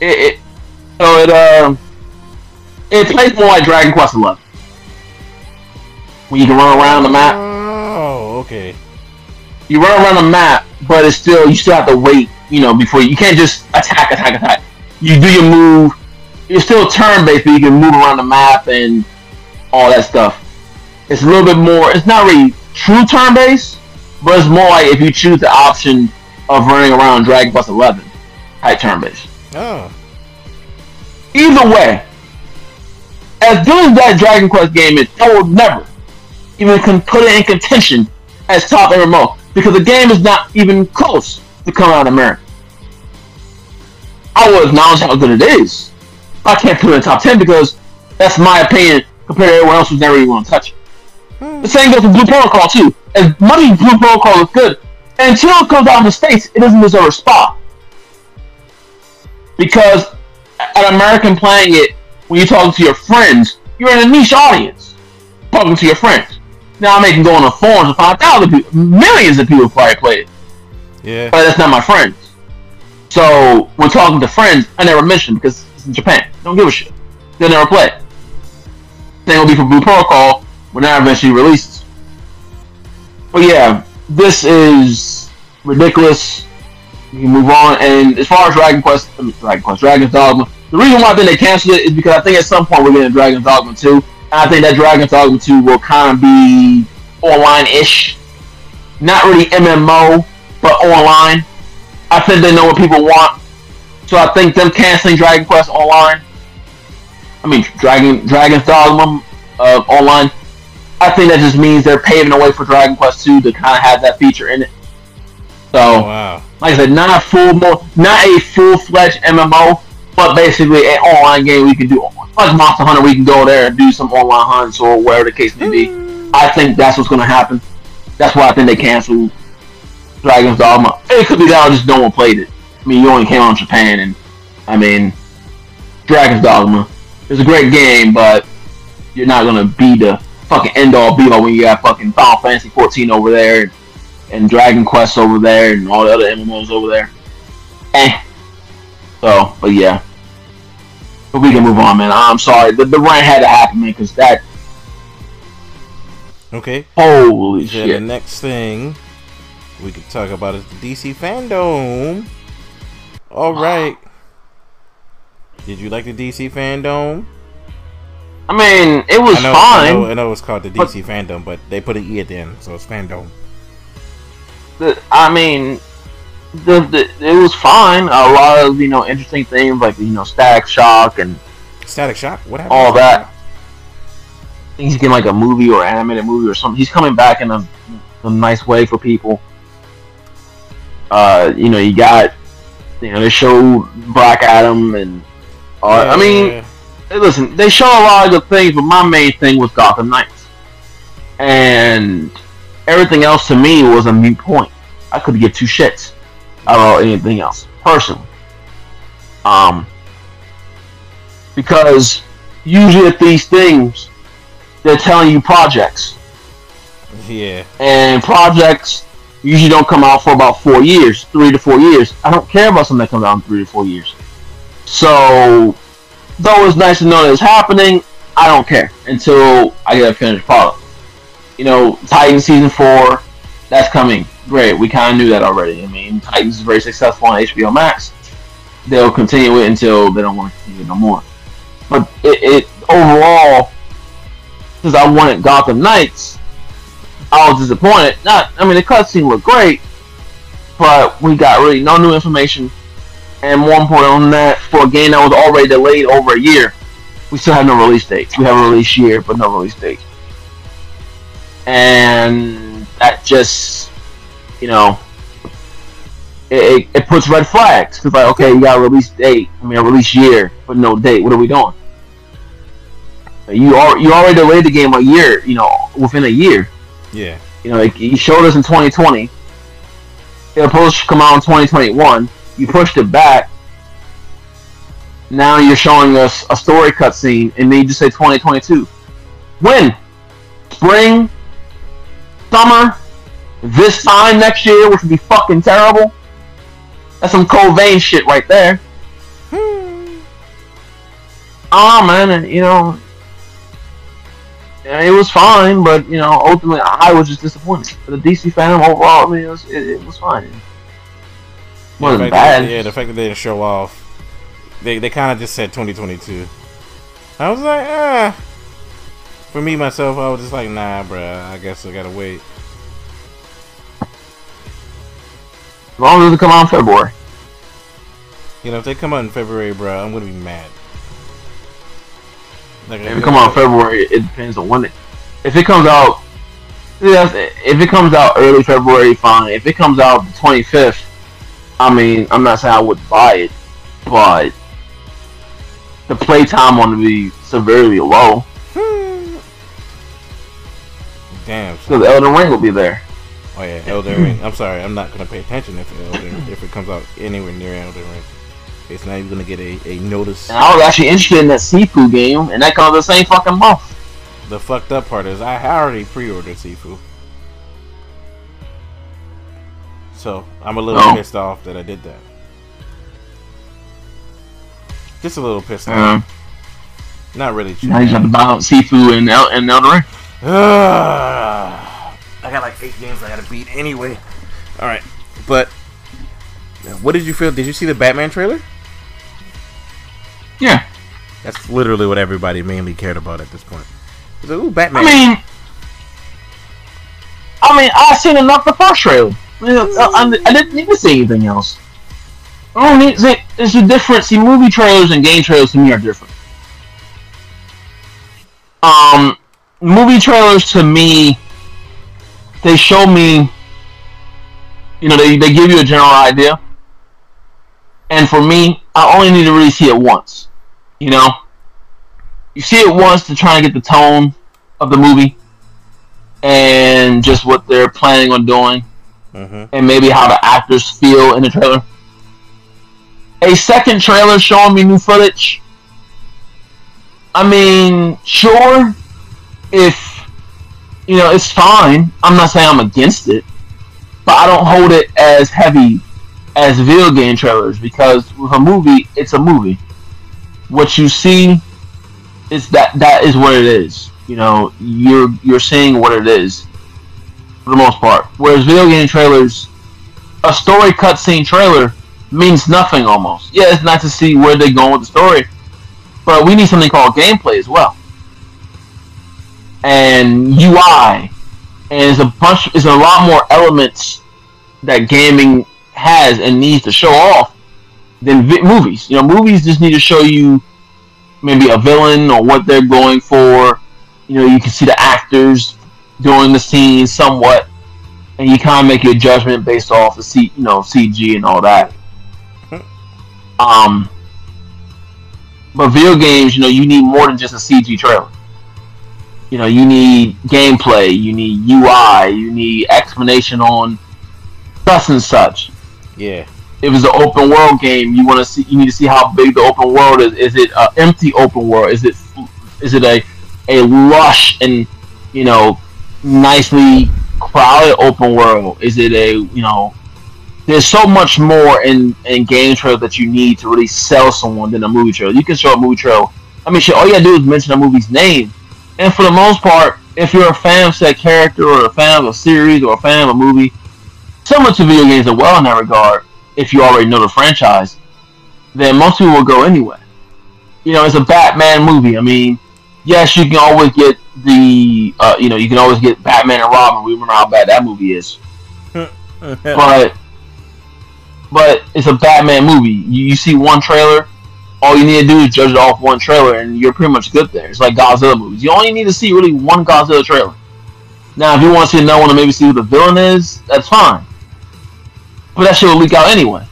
It, it so it um it plays more like Dragon Quest Eleven. When you can run around the map. Oh, okay. You run around the map, but it's still you still have to wait, you know, before you, you can't just attack, attack, attack. You do your move. It's still turn based, but you can move around the map and all that stuff. It's a little bit more. It's not really true turn based, but it's more like if you choose the option of running around Dragon Quest Eleven type turn based. Oh. Either way, as good as that Dragon Quest game is, I will never even can put it in contention as top MMO because the game is not even close to coming out of America. I will acknowledge how good it is. I can't put it in top ten because that's my opinion compared to everyone else who's never even want to touch it. Hmm. The same goes for Blue Protocol too. As much as Blue Protocol is good, until it comes out in the States, it doesn't deserve a spot. Because an American playing it, when you're talking to your friends, you're in a niche audience. Talking to your friends. Now I can go on the forums and find thousands people, millions of people probably play it. Yeah. But that's not my friends. So when talking to friends, I never mention because in Japan. Don't give a shit. They'll never play. Same will be for Blue Protocol when that eventually releases. But yeah, this is ridiculous. You move on. And as far as Dragon Quest, I mean, Dragon Quest, Dragon's Dogma, the reason why I think they canceled it is because I think at some point we're getting Dragon's Dogma 2. And I think that Dragon's Dogma 2 will kind of be online-ish. Not really MMO, but online. I think they know what people want. So I think them canceling Dragon Quest Online, I mean Dragon Dragon's Dogma uh, Online, I think that just means they're paving the way for Dragon Quest 2 to kind of have that feature in it. So, Oh, wow. like I said, not a full, mo- not a full-fledged MMO, but basically an online game we can do, like Monster Hunter, we can go there and do some online hunts or whatever the case may be. I think that's what's going to happen. That's why I think they canceled Dragon's Dogma. It could be that or just no one played it. I mean, you only came out in Japan, and I mean, Dragon's Dogma is a great game, but you're not going to be the fucking end all be all when you got fucking Final Fantasy 14 over there and, and Dragon Quest over there and all the other MMOs over there. Eh. So, but yeah. But we can move on, man. I'm sorry. The, the rant had to happen, man, because that. Okay. Holy Then shit. the next thing we could talk about is the DC fandom. All right. Did you like the DC fandom? I mean, it was I know, fine. I know, I know it's called the But- DC fandom, but they put an E at the end, so it's fandom. the, I mean, the, the it was fine. A lot of you know interesting things like you know Static Shock and Static Shock. What happened? all that. I think he's getting like a movie or animated movie or something. He's coming back in a, a nice way for people. Uh, you know, you got you know they showed Black Adam and uh, Shock? I mean, Yeah. hey, listen, they show a lot of good things, but my main thing was Gotham Knights, and everything else to me was a mute point. I couldn't give two shits about anything else personally. Um, because usually at these things, they're telling you projects, yeah. and projects usually don't come out for about four years, three to four years. I don't care about something that comes out in three to four years. So, though it's nice to know that it's happening, I don't care until I get a finished product. You know, Titan season four, that's coming. Great, we kind of knew that already. I mean, Titans is very successful on HBO Max. They'll continue it until they don't want to continue it no more. But it, it overall, because I wanted Gotham Knights, I was disappointed. Not, I mean, the cutscene looked great, but we got really no new information. And more important than that, for a game that was already delayed over a year, we still have no release date. We have a release year, but no release date. And that just, you know, it, it, it puts red flags. It's like, okay, you got a release date, I mean, a release year, but no date. What are we doing? You are you already delayed the game a year, you know, within a year. Yeah. You know, like, you showed us in 2020, It was supposed to come out in 2021. You pushed it back. Now you're showing us a story cutscene, and then you just say 2022. When? Spring? Summer? This time next year, which would be fucking terrible? That's some cold vein shit right there. Ah, man, you know, it was fine, but you know, ultimately, I was just disappointed. For the DC fandom overall, I mean, it was, it, it was fine. It wasn't the bad. That, yeah, the fact that they didn't show off, they they kind of just said 2022. I was like, ah. For me myself, I was just like, nah, bruh. I guess I gotta wait. As long as it come out in February. You know, if they come out in February, bro, I'm gonna be mad. Like, if it come out in February, it depends on when it. If it comes out, yes, if it comes out early February, fine. If it comes out the 25th, I mean, I'm not saying I would buy it, but the playtime on to be severely low. Hmm. Damn. Because Elden Ring will be there. Oh yeah, Elden Ring. I'm sorry, I'm not gonna pay attention if Elden, if it comes out anywhere near Elden Ring. It's not even gonna get a, a notice. And I was actually interested in that Sifu game, and that comes the same fucking month. The fucked up part is I already pre-ordered Sifu, so I'm a little Oh. pissed off that I did that. Just a little pissed off. Uh-huh. Not really. now you got to buy out Sifu and, El- and Elden Ring. I got like eight games I gotta beat anyway. All right, but what did you feel? Did you see the Batman trailer? Yeah. That's literally what everybody mainly cared about at this point. Like, Ooh, Batman. I mean, I mean, I seen enough the first trailer. I, I, I- I didn't need to see anything else. I don't need. See, there's a difference. See, movie trailers and game trailers to me are different. Um, movie trailers to me, they show me. You know, they they give you a general idea. And for me, I only need to really see it once. You know, you see it once to try and get the tone of the movie and just what they're planning on doing hmm and maybe how the actors feel in the trailer. A second trailer showing me new footage. I mean, sure, if you know, it's fine. I'm not saying I'm against it, but I don't hold it as heavy as video game trailers because with a movie, it's a movie. What you see is that that is what it is. You know, you're you're seeing what it is for the most part. Whereas video game trailers, a story cutscene trailer means nothing almost. Yeah, it's nice to see where they're going with the story, but we need something called gameplay as well, and UI, and there's a bunch, there's a lot more elements that gaming has and needs to show off than vi- movies. You know, movies just need to show you maybe a villain or what they're going for. You know, you can see the actors doing the scene somewhat, and you kind of make your judgment based off the C, you know, CG and all that. Um, but video games, you know, you need more than just a CG trailer. You know, you need gameplay, you need UI, you need explanation on such and such. Yeah. If it's an open world game, you want to see, you need to see how big the open world is. Is it an empty open world? Is it, is it a, a lush and you know, nicely crowded open world? Is it a you know? There's so much more in in game trail that you need to really sell someone than a movie trail. You can show a movie trail. I mean, shit, all you gotta do is mention a movie's name, and for the most part, if you're a fan of said character or a fan of a series or a fan of a movie, similar to video games as well in that regard, if you already know the franchise, then most people will go anyway. You know, it's a Batman movie. I mean, yes, you can always get the, uh, you know, you can always get Batman and Robin. We remember how bad that movie is, but, but it's a Batman movie. You, you see one trailer, all you need to do is judge it off one trailer, and you're pretty much good there. It's like Godzilla movies. You only need to see really one Godzilla trailer. Now, if you want to see another one and maybe see who the villain is, that's fine. But that shit will leak out anyway.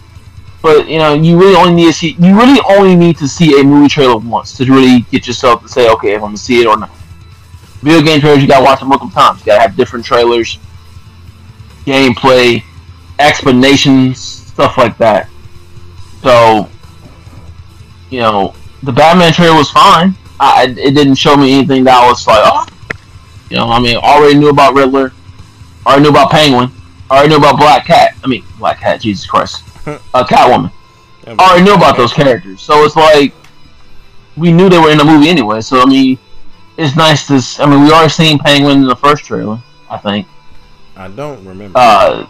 But you know, you really only need to see you really only need to see a movie trailer once to really get yourself to say, okay, if I'm gonna see it or not. Video game trailers, you gotta watch them multiple times. You gotta have different trailers, gameplay, explanations, stuff like that. So, you know, the Batman trailer was fine. I, it didn't show me anything that was like, oh, you know, I mean, already knew about Riddler, already knew about Penguin, already knew about Black Cat. I mean, Black Cat, Jesus Christ, uh, Catwoman. already knew about those characters, so it's like we knew they were in the movie anyway. So I mean, it's nice to. I mean, we already seen Penguin in the first trailer. I think. I don't remember. Uh,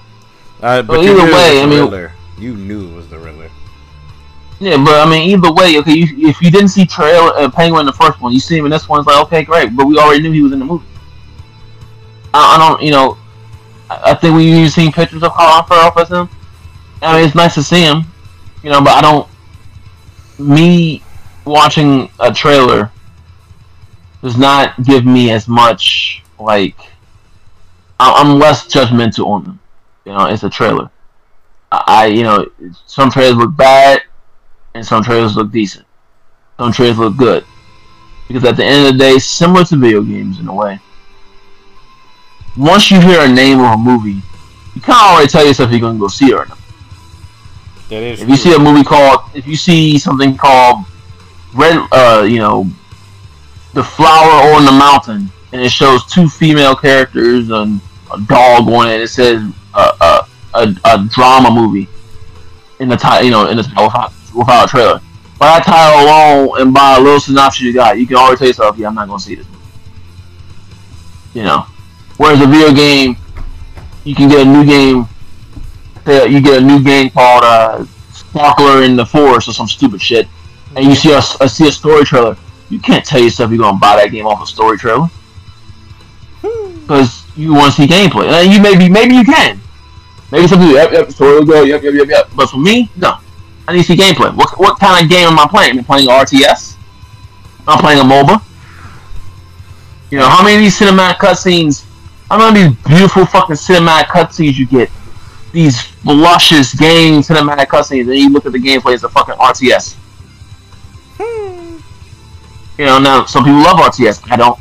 uh but either way, I mean, you knew it was the Riddler. Yeah, but I mean, either way, okay. You, if you didn't see Trail uh, Penguin in the first one, you see him in this one. It's like, okay, great. But we already knew he was in the movie. I, I don't, you know, I, think we have seen pictures of Colin Farrell as him. I mean, it's nice to see him, you know, but I don't. Me watching a trailer does not give me as much like. I'm less judgmental on them. You know, it's a trailer. I, you know, some trailers look bad and some trailers look decent. Some trailers look good. Because at the end of the day, similar to video games in a way, once you hear a name of a movie, you kind of already tell yourself you're going to go see it or not. That is if true. you see a movie called, if you see something called Red, uh, you know, The Flower on the Mountain, and it shows two female characters and a dog on it, it says uh, uh, a, a drama movie in the title, you know, in the title without a trailer. By that title alone and by a little synopsis you got, you can already tell yourself, yeah, I'm not gonna see this. You know. Whereas a video game, you can get a new game. Uh, you get a new game called uh, Sparkler in the Forest or some stupid shit, and you see a, a see a story trailer. You can't tell yourself you're gonna buy that game off a story trailer hmm. because you want to see gameplay. And you maybe maybe you can. Maybe some people, yep, yep, story will go, yep, yep, yep, yep. But for me, no. I need to see gameplay. What, what kind of game am I playing? Am I playing RTS? I'm playing a MOBA. You know, how many of these cinematic cutscenes, many of these beautiful fucking cinematic cutscenes you get? These luscious game cinematic cutscenes, and you look at the gameplay as a fucking RTS. You know, now some people love RTS. I don't.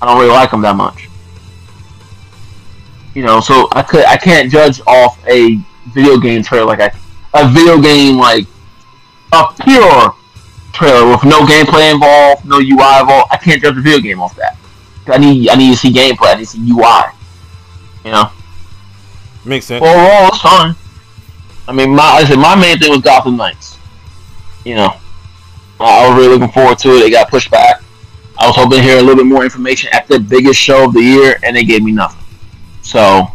I don't really like them that much. You know, so I could I can't judge off a video game trailer like I a video game like a pure trailer with no gameplay involved, no UI involved. I can't judge a video game off that. I need I need to see gameplay. I need to see UI. You know. Makes sense. Overall, it's fine. I mean, my I said my main thing was Gotham Knights. You know, I was really looking forward to it. It got pushed back. I was hoping to hear a little bit more information at the biggest show of the year, and they gave me nothing. So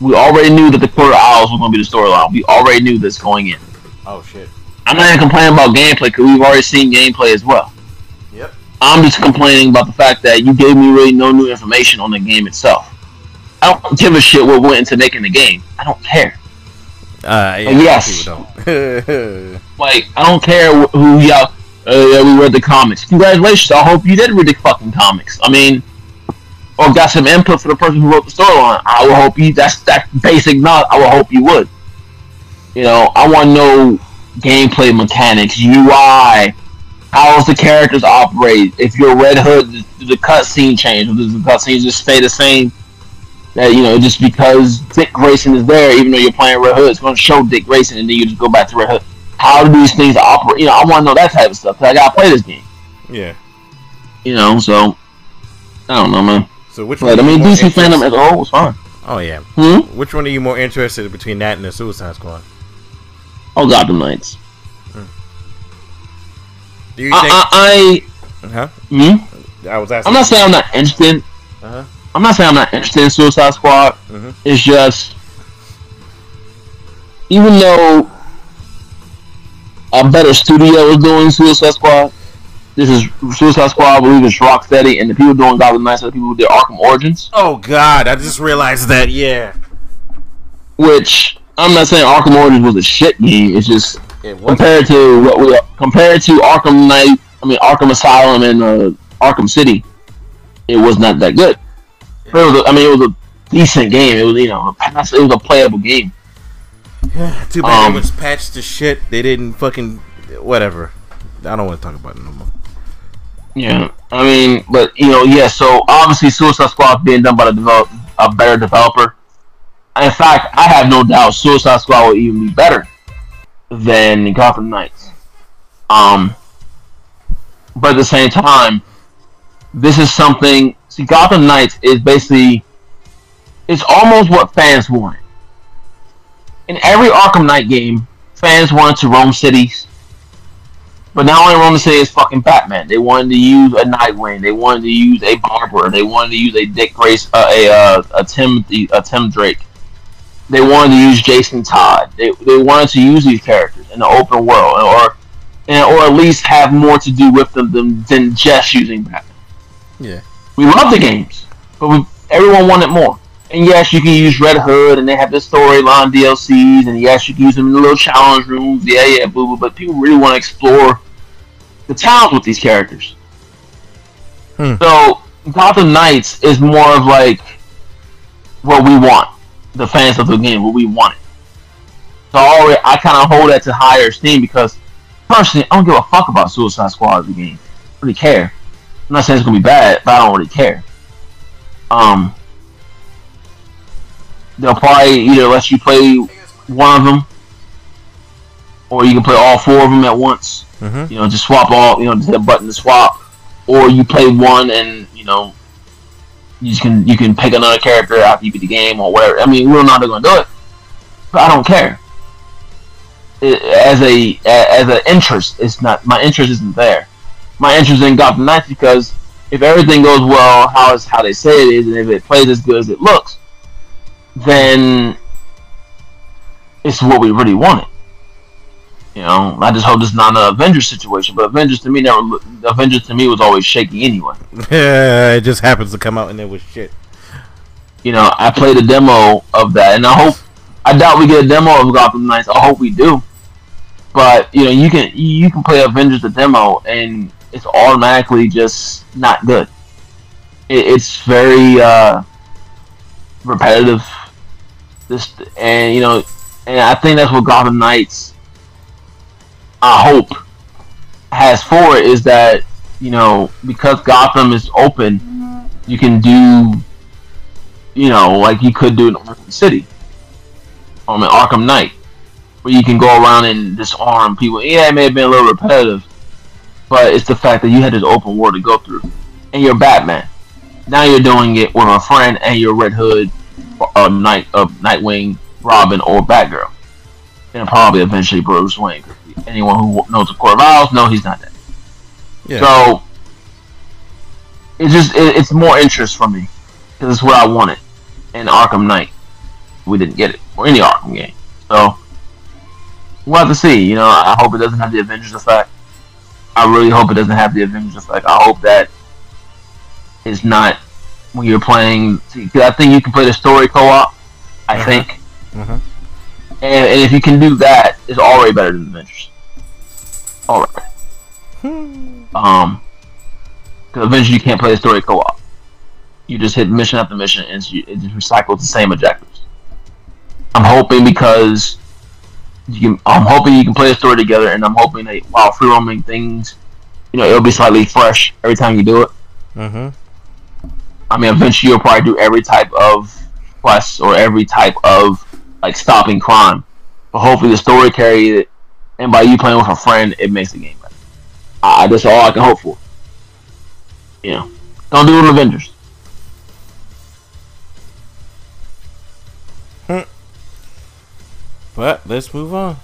we already knew that the Court of Owls was going to be the storyline. We already knew this going in. Oh shit. I'm not even complaining about gameplay because we've already seen gameplay as well. I'm just complaining about the fact that you gave me really no new information on the game itself. I don't give a shit what went into making the game. I don't care. Uh, yeah, yes. Don't. Like I don't care who y'all. Uh, yeah, we read the comics. Congratulations. I hope you did read the fucking comics. I mean, or got some input for the person who wrote the storyline. I will hope you. That's that basic knowledge. I will hope you would. You know, I want to know gameplay mechanics, UI, how does the characters operate? If you're Red Hood, does the cutscene change? Does the cutscene just stay the same? That you know, just because Dick Grayson is there, even though you're playing Red Hood, it's going to show Dick Grayson, and then you just go back to Red Hood. How do these things operate? You know, I want to know that type of stuff. Cause I gotta play this game. yeah. You know, so I don't know, man. So which But I one? you mean, DC FanDome interested- as a whole was fine. Oh yeah. Hmm. Which one are you more interested in between that and the Suicide Squad? Oh, Gotham Knights. Do you I, think? I, I huh? hmm? I was asking. I'm not saying I'm not interested. Uh-huh. I'm not saying I'm not interested in Suicide Squad. Mhm. It's just, even though a better studio is doing Suicide Squad, this is Suicide Squad. I believe it's Rocksteady, and the people doing Gotham Knights are the people who did Arkham Origins. Oh God! I just realized that. Yeah. Which I'm not saying Arkham Origins was a shit game. It's just Compared to what we compared to Arkham Knight, I mean Arkham Asylum and uh, Arkham City, it was not that good. But it was a, I mean, it was a decent game. It was you know, a pass, it was a playable game. Too bad Um, it was patched to shit. They didn't fucking whatever. I don't want to talk about it no more. Yeah, I mean, but you know, yeah. So obviously, Suicide Squad being done by the develop, a better developer, In fact, I have no doubt Suicide Squad will even be better than Gotham Knights. Um, but at the same time, this is something. See, Gotham Knights is basically it's almost what fans want. In every Arkham Knight game, fans wanted to roam cities, but not only roam the city is fucking Batman. They wanted to use a Nightwing. They wanted to use a Barbara. They wanted to use a Dick Grace, uh, a uh, a Timothy, a Tim Drake. They wanted to use Jason Todd. They, they wanted to use these characters in the open world, or and, or at least have more to do with them than, than just using Batman. Yeah. We love the games, but we, everyone wanted more. And yes, you can use Red Hood, and they have the storyline DLCs, and yes, you can use them in the little challenge rooms. Yeah, yeah, boo boo. But people really want to explore the towns with these characters. Hmm. So Gotham Knights is more of like what we want, the fans of the game, what we want. So already, I kind of hold that to higher esteem because personally, I don't give a fuck about Suicide Squad as a game. I don't really care. I'm not saying it's gonna be bad, but I don't really care. Um, they'll probably either let you play one of them, or you can play all four of them at once. Mm-hmm. You know, just swap all. You know, just hit a button to swap, or you play one and you know, you can you can pick another character after you beat the game or whatever. I mean, we don't know how they're gonna do it, but I don't care. As a as an interest, it's not my interest isn't there. My interest in Gotham Knights because if everything goes well, how is how they say it is, and if it plays as good as it looks, then it's what we really wanted. You know, I just hope this is not an Avengers situation, but Avengers to me never. Avengers to me was always shaky anyway. Yeah, it just happens to come out and it was shit. You know, I played a demo of that, and I hope. I doubt we get a demo of Gotham Knights. I hope we do. But you know, you can you can play Avengers the demo, and it's automatically just not good. It, it's very uh, repetitive. This and you know, and I think that's what Gotham Knights. I hope has for it is that you know because Gotham is open, you can do you know like you could do in Arkham City, or in Arkham Knight, where you can go around and disarm people. Yeah, it may have been a little repetitive, but it's the fact that you had this open world to go through, and you're Batman. Now you're doing it with a friend and your Red Hood, uh, Night, uh, Nightwing, Robin, or Batgirl, and probably eventually Bruce Wayne. Anyone who knows the Owls know he's not dead. Yeah. So it's just it, it's more interest for me because it's what I wanted in Arkham Knight. We didn't get it or any Arkham game, so we'll have to see. You know, I hope it doesn't have the Avengers effect. I really hope it doesn't have the Avengers effect. I hope that it's not when you're playing. see, 'cause I think you can play the story co-op. I Uh-huh. think, Mhm. And, and if you can do that, it's already better than Avengers. Alright. Um, because eventually you can't play the story co-op. You just hit mission after mission, and you, it just recycles the same objectives. I'm hoping because you can. I'm hoping you can play the story together, and I'm hoping that while free roaming things, you know, it'll be slightly fresh every time you do it. Mm-hmm. I mean, eventually you'll probably do every type of quest or every type of like stopping crime. But hopefully the story carries it, and by you playing with a friend, it makes the game better. Uh, that's all I can hope for. Know, don't do it with Avengers. But let's move on.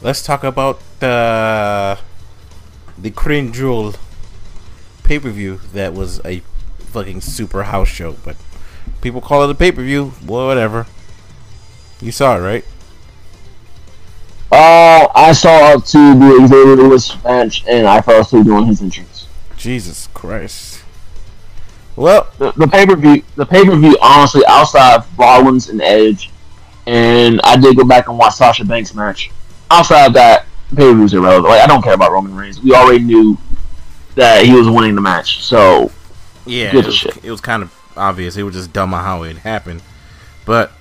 Let's talk about the the Crown Jewel pay per view that was a fucking super house show, but people call it a pay per view. Well, whatever. You saw it, right? Uh, I saw up to the Xavier Lewis match, and I fell asleep doing his entrance. Jesus Christ. Well, The, the pay per view, the pay per view, honestly, outside of Rollins and Edge, and I did go back and watch Sasha Banks match. Outside of that, pay per views irrelevant. Like I don't care about Roman Reigns. We already knew that he was winning the match, so yeah, it was, shit. it was kind of obvious. It was just dumb on how it happened. But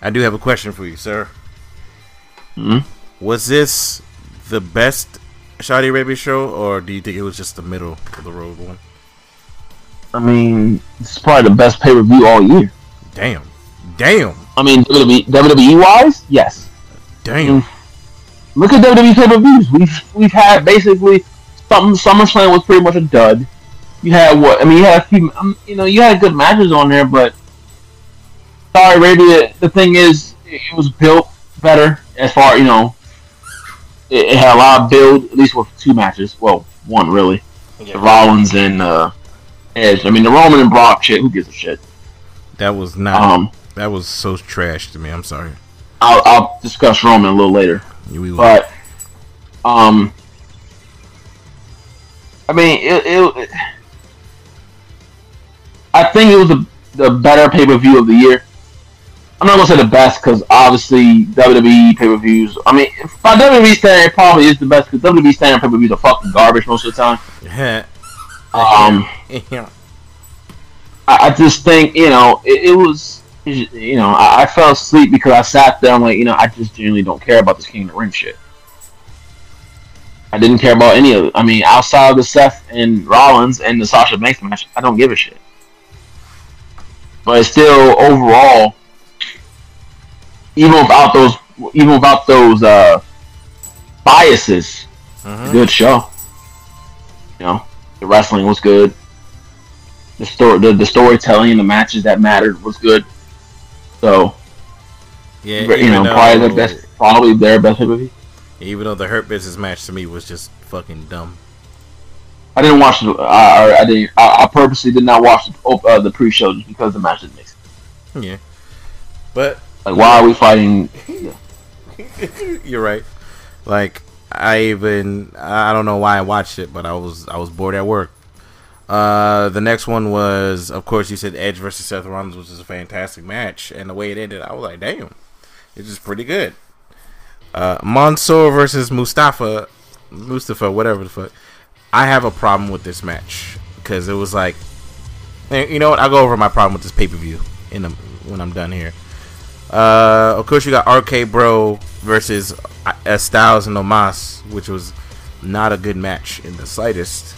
I do have a question for you, sir. Mhm. Was this the best Saudi Arabia show, or do you think it was just the middle of the road one? I mean, it's probably the best pay per view all year. Damn. Damn. I mean, WWE, WWE wise, yes. Damn. Look at WWE pay per views. We've we've had basically something. SummerSlam was pretty much a dud. You had what? I mean, you had a few. Um, you know, you had good matches on there, but Saudi Arabia. The thing is, it, it was built better as far you know. It, it, had a lot of build, at least with two matches. Well, one really. Yeah. The Rollins and uh, Edge. I mean, the Roman and Brock shit. Who gives a shit? That was not. Um, that was so trash to me. I'm sorry. I'll, I'll discuss Roman a little later. We will. But, um, I mean, it, it, it I think it was the, the better pay per view of the year. I'm not gonna say the best because obviously WWE pay per views. I mean, by WWE standard, it probably is the best because WWE standard pay per views are fucking garbage most of the time. um, yeah. I, I, just think you know it, it was you know I, I, fell asleep because I sat there. I'm like you know I just genuinely don't care about this King of the Ring shit. I didn't care about any of it. I mean, outside of the Seth and Rollins and the Sasha Banks match, I don't give a shit. But still, overall, even without those, even without those uh, biases, mm-hmm. good show. You know, the wrestling was good. The story, the, the storytelling, the matches that mattered was good. So, yeah, you know, though, probably the best, probably their best pay Even though the Hurt Business match to me was just fucking dumb. I didn't watch the. I, I didn't. I, I, purposely did not watch the, uh, the pre-show just because the match didn't make sense. Yeah, but like, why are we fighting? You're right. Like, I even I don't know why I watched it, but I was I was bored at work. Uh, the next one was, of course, you said Edge versus Seth Rollins, which is a fantastic match, and the way it ended, I was like, damn, it's just pretty good. Uh, Mansoor versus Mustafa, Mustafa, whatever the fuck. I have a problem with this match because it was like, you know what? I'll go over my problem with this pay per view in the, when I'm done here. Uh, of course, you got RK Bro versus uh, Styles and Omos, which was not a good match in the slightest,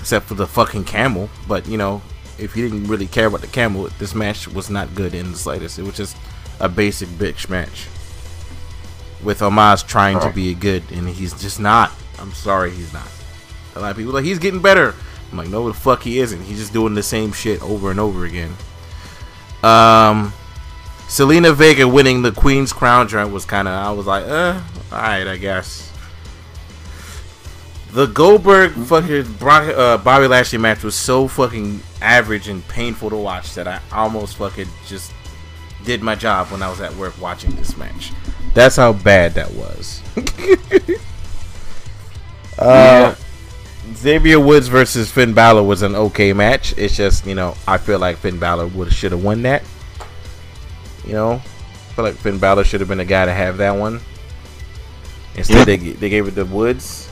except for the fucking camel. But you know, if you didn't really care about the camel, this match was not good in the slightest. It was just a basic bitch match with Omos trying to be good, and he's just not. I'm sorry, he's not. A lot of people like he's getting better. I'm like, no, the fuck he isn't. He's just doing the same shit over and over again. Um, Zelina Vega winning the Queen's Crown joint was kind of, I was like, uh, alright, I guess. The Goldberg fucking Brock, uh, Bobby Lashley match was so fucking average and painful to watch that I almost fucking just did my job when I was at work watching this match. That's how bad that was. uh, yeah. Xavier Woods versus Finn Balor was an okay match. It's just, you know, I feel like Finn Balor would should have won that. You know, I feel like Finn Balor should have been the guy to have that one. Instead, yeah. they they gave it to Woods.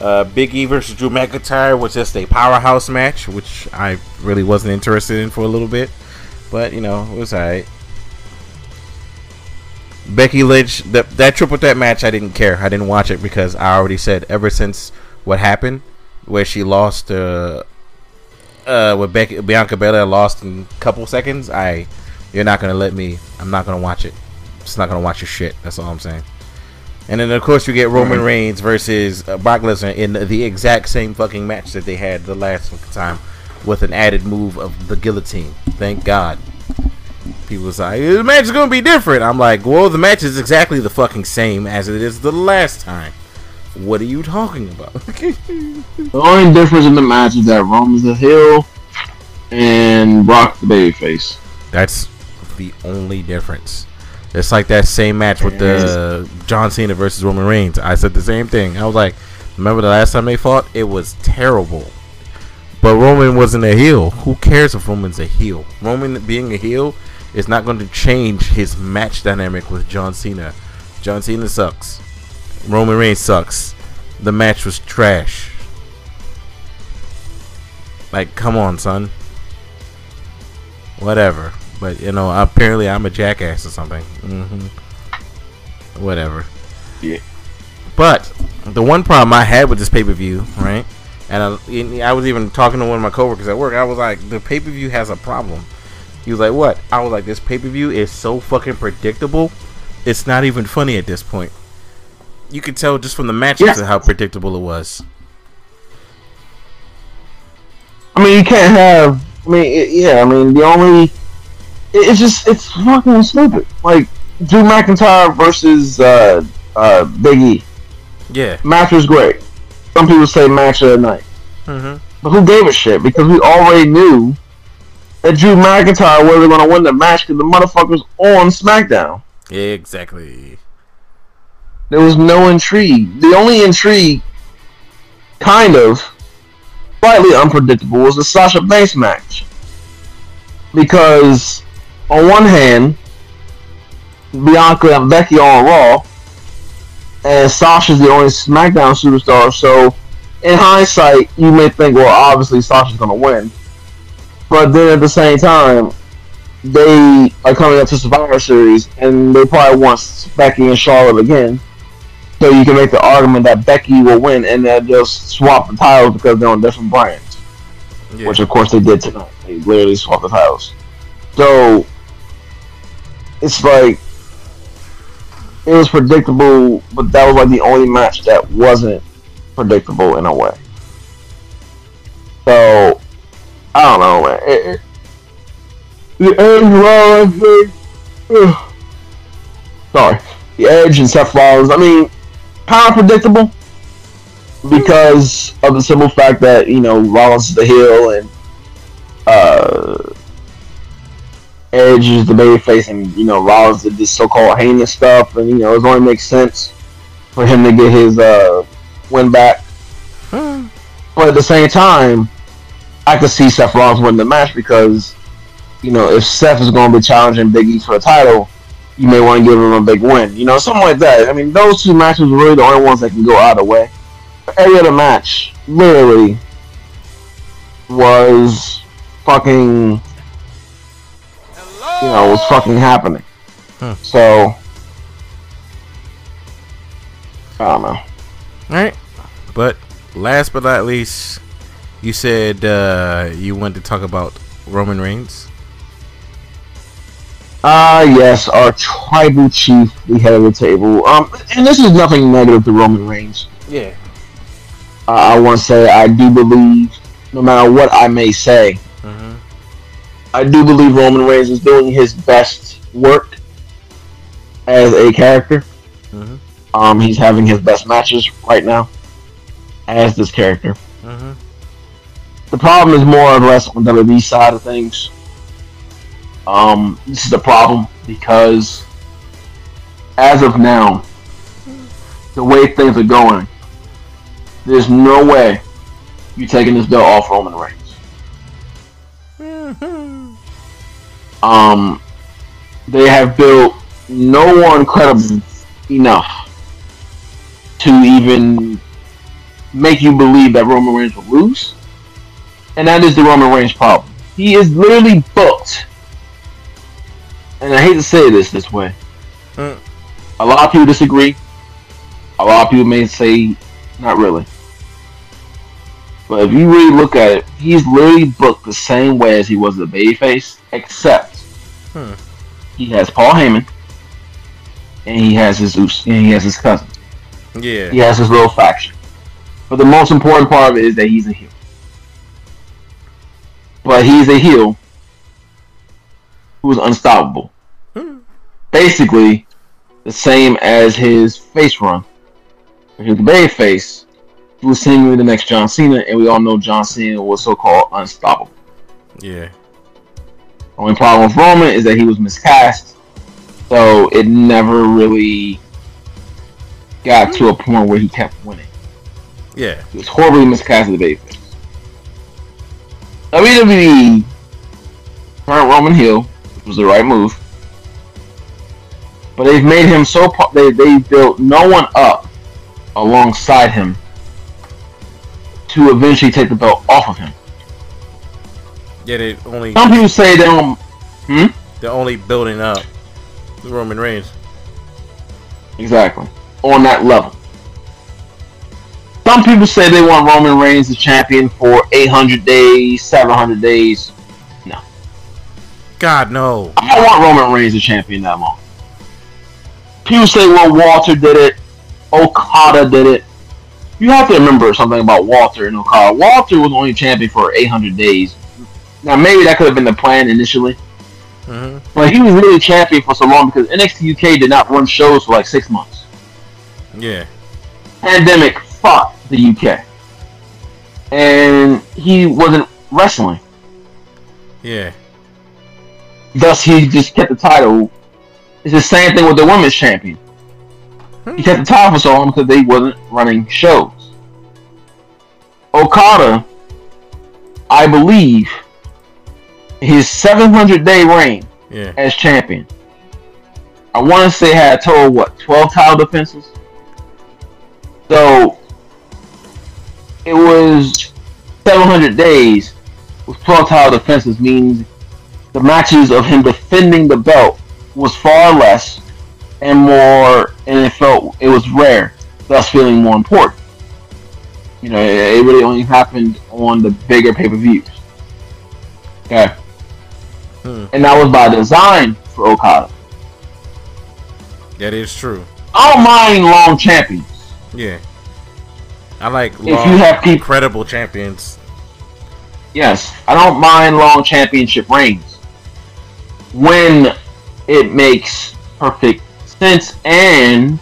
Uh, Big E versus Drew McIntyre was just a powerhouse match, which I really wasn't interested in for a little bit, but you know it was alright. Becky Lynch, that that triple threat match, I didn't care. I didn't watch it because I already said ever since what happened, where she lost, uh, uh, with Becky Bianca Belair lost in a couple seconds, I you're not gonna let me. I'm not gonna watch it. Just not gonna watch your shit. That's all I'm saying. And then of course you get Roman Reigns versus uh, Brock Lesnar in the exact same fucking match that they had the last time, with an added move of the guillotine. Thank God. People say the match is gonna be different. I'm like, well, the match is exactly the fucking same as it is the last time. What are you talking about? the only difference in the match is that Roman's a heel and Brock the babyface. That's the only difference. It's like that same match with the John Cena versus Roman Reigns. I said the same thing. I was like, remember the last time they fought? It was terrible. But Roman wasn't a heel. Who cares if Roman's a heel? Roman being a heel is not going to change his match dynamic with John Cena. John Cena sucks. Roman Reigns sucks. The match was trash. Like, come on, son. Whatever. But you know, apparently I'm a jackass or something. Mm-hmm. Whatever. Yeah. But the one problem I had with this pay per view, right, And I, I was even talking to one of my coworkers at work. I was like, the pay per view has a problem. He was like, what? I was like, this pay per view is so fucking predictable. It's not even funny at this point. You could tell just from the matches Yeah. how predictable it was. I mean, you can't have. I mean, it, yeah. I mean, the only. It, it's just it's fucking stupid. Like Drew McIntyre versus uh, uh, Big E. Yeah. Match was great. Some people say match of the night, Mm-hmm. but who gave a shit? Because we already knew that Drew McIntyre wasn't going to win the match because the motherfucker's on SmackDown. Exactly. There was no intrigue. The only intrigue, kind of, slightly unpredictable, was the Sasha Banks match. Because, on one hand, Bianca and Becky on Raw, and Sasha's the only SmackDown superstar, so in hindsight, you may think, well, obviously Sasha's going to win. But then at the same time, they are coming up to Survivor Series, and they probably want Becky and Charlotte again. So you can make the argument that Becky will win, and then just swap the titles because they're on different brands. Yeah. Which of course they did tonight. They literally swapped the titles. So it's like it was predictable, but that was like the only match that wasn't predictable in a way. So I don't know, man. It, it, the Edge Rollins thing. Sorry, the Edge and Seth Rollins. I mean, of predictable because of the simple fact that you know Rollins is the heel and uh, Edge is the babyface, and you know Rollins did this so-called heinous stuff, and you know it only makes sense for him to get his uh, win back. But at the same time, I could see Seth Rollins win the match because you know if Seth is going to be challenging Big E for the title, you may want to give him a big win. You know, something like that. I mean, those two matches are really the only ones that can go either way. Every other match, literally, was fucking, you know, was fucking happening. Hmm. So, I don't know. All right. But last but not least, you said uh, you wanted to talk about Roman Reigns. Ah, yes, our tribal chief, the head of the table. Um, and this is nothing negative to Roman Reigns. Yeah. Uh, I want to say I do believe, no matter what I may say, Mm-hmm. I do believe Roman Reigns is doing his best work as a character. Mm-hmm. Um, he's having his best matches right now as this character. Mm-hmm. The problem is more or less on the WWE side of things. Um, this is the problem because as of now, the way things are going, there's no way you're taking this belt off Roman Reigns. Um, they have built no one credible enough to even make you believe that Roman Reigns will lose. And that is the Roman Reigns problem. He is literally booked. And I hate to say this this way. Mm. A lot of people disagree. A lot of people may say, not really. But if you really look at it, he's literally booked the same way as he was the babyface, except Hmm. he has Paul Heyman, and he has his and he has his cousin. Yeah. He has his little faction. But the most important part of it is that he's a heel. But he's a heel who's unstoppable. Hmm. Basically, the same as his face run. He was the baby face, he was seemingly the next John Cena, and we all know John Cena was so called unstoppable. Yeah. Only problem with Roman is that he was miscast, so it never really got to a point where he kept winning. Yeah. He was horribly miscast as the babyface. WWE turned Roman heel, which was the right move. But they've made him so po- they they built no one up alongside him to eventually take the belt off of him. Yeah. They only Some people say they don't. Hmm. they're only building up Roman Reigns. Exactly. On that level. some people say they want Roman Reigns the champion for 800 days, 700 days. God no. I don't want Roman Reigns the champion that long. People say, well, Walter did it. Okada did it. You have to remember something about Walter and Okada. Walter was only champion for 800 days. Now, maybe that could have been the plan initially. hmm But he was really champion for so long because NXT UK did not run shows for like six months. Yeah. Pandemic fucked the UK. And he wasn't wrestling. Yeah. Thus, he just kept the title. It's the same thing with the women's champion. He hmm. kept the title for so long because they wasn't running shows. Okada, I believe, his 700 day reign Yeah. as champion. I want to say had a total of, what 12 title defenses. So it was 700 days with 12 title defenses means the matches of him defending the belt was far less and more, and it felt it was rare, thus feeling more important. You know, it, it really only happened on the bigger pay per views. Okay, Hmm. and that was by design for Okada. That is true. I don't mind long champions. Yeah. I like If you have people, credible champions. yes, I don't mind long championship reigns when it makes perfect sense and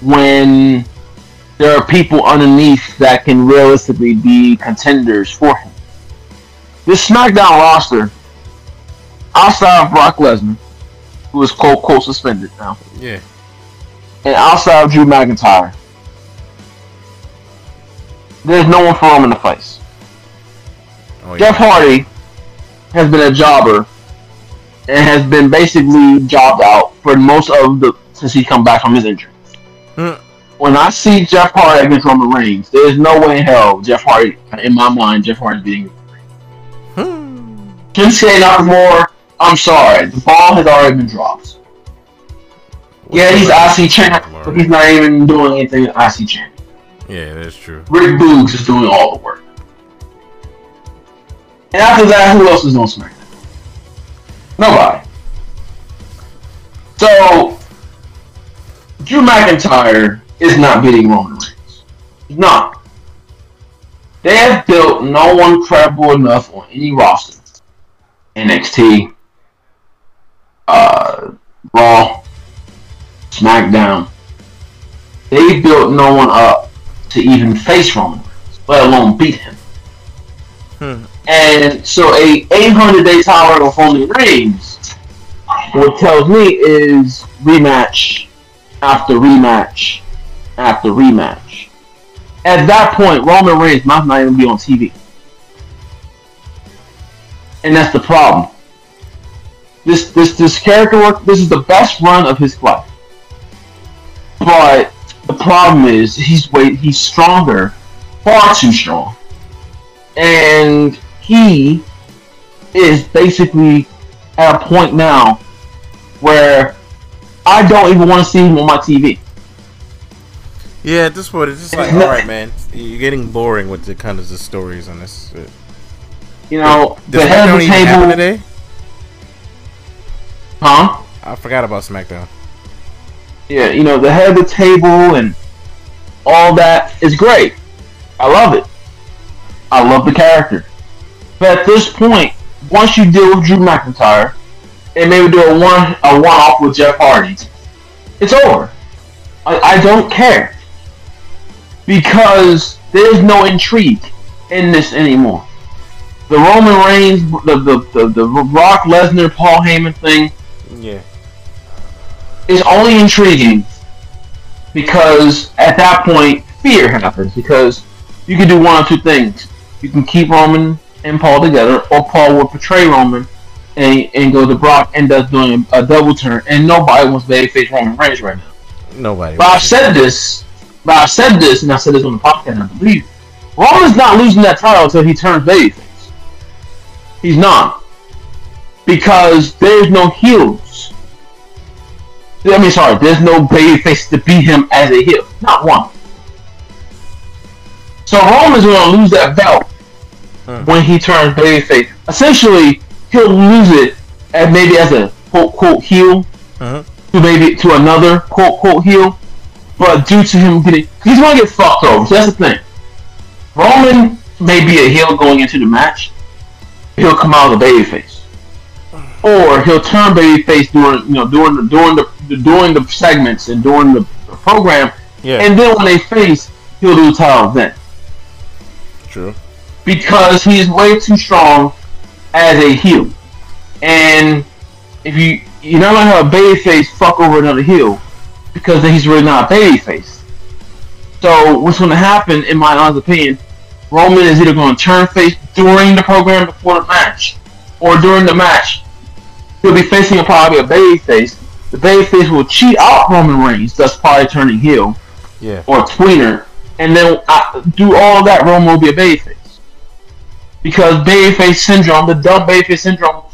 when there are people underneath that can realistically be contenders for him. This SmackDown roster, outside of Brock Lesnar, who is quote quote suspended now, Yeah. and outside of Drew McIntyre, there's no one for him in the face. Oh, Jeff. Hardy has been a jobber and has been basically jobbed out for most of the since he come back from his injury. Hmm. When I see Jeff Hardy against Roman Reigns, there is no way in hell Jeff Hardy, in my mind, Jeff Hardy beating Hmm. Shinsuke Nakamura. I'm sorry, the ball has already been dropped. Yeah, he's IC champ, but he's not even doing anything IC champ. Yeah, that's true. Rick Boogs is doing all the work. And after that, who else is on SmackDown? Nobody. So, Drew McIntyre is not beating Roman Reigns. Not. They have built no one credible enough on any roster. NXT, uh, Raw, SmackDown. They built no one up to even face Roman Reigns, let alone beat him. Hmm. And so a 800 day title of Roman Reigns, what tells me is rematch after rematch after rematch. At that point, Roman Reigns might not even be on TV. And that's the problem. This this this character work this is the best run of his life. But the problem is he's way he's stronger, far too strong. And he is basically at a point now where I don't even want to see him on my TV. Yeah, at this point, it's just like, all right, man, you're getting boring with the kind of the stories on this. shit. You know, Does the head of the table, today? huh? I forgot about SmackDown. Yeah, you know, the head of the table and all that is great. I love it. I love the character. But at this point, once you deal with Drew McIntyre and maybe do a one a one off with Jeff Hardy, it's over. I, I don't care. Because there's no intrigue in this anymore. The Roman Reigns, the the, the, the Brock Lesnar, Paul Heyman thing, Yeah. is only intriguing because at that point fear happens because you can do one or two things. You can keep Roman and Paul together, or Paul will betray Roman and, and go to Brock and does doing a double turn, and nobody wants to face Roman Reigns right now. Nobody. But I've said this, but I've said this, and I said this on the podcast, I believe. Roman's not losing that title until he turns babyface. He's not. Because there's no heels. I mean, sorry, there's no babyface to beat him as a heel. Not one. So Roman's going to lose that belt Hmm. when he turns babyface. Essentially, he'll lose it as maybe as a quote quote heel Mhm. to maybe to another quote quote heel, but due to him getting, he's going to get fucked over. So that's the thing. Roman may be a heel going into the match. He'll come out as a babyface, or he'll turn babyface during you know during the during the during the segments and during the, the program, Yeah. and then when they face, he'll lose the title then True. Because he is way too strong as a heel. And if you you're not gonna have a babyface fuck over another heel because then he's really not a babyface. So what's gonna happen, in my honest opinion, Roman is either gonna turn face during the program before the match, or during the match. He'll be facing a probably a babyface. The babyface will cheat out Roman Reigns, thus probably turning heel Yeah. or tweener, and then uh, do all that, Roman will be a babyface. Because babyface syndrome, the dumb babyface syndrome,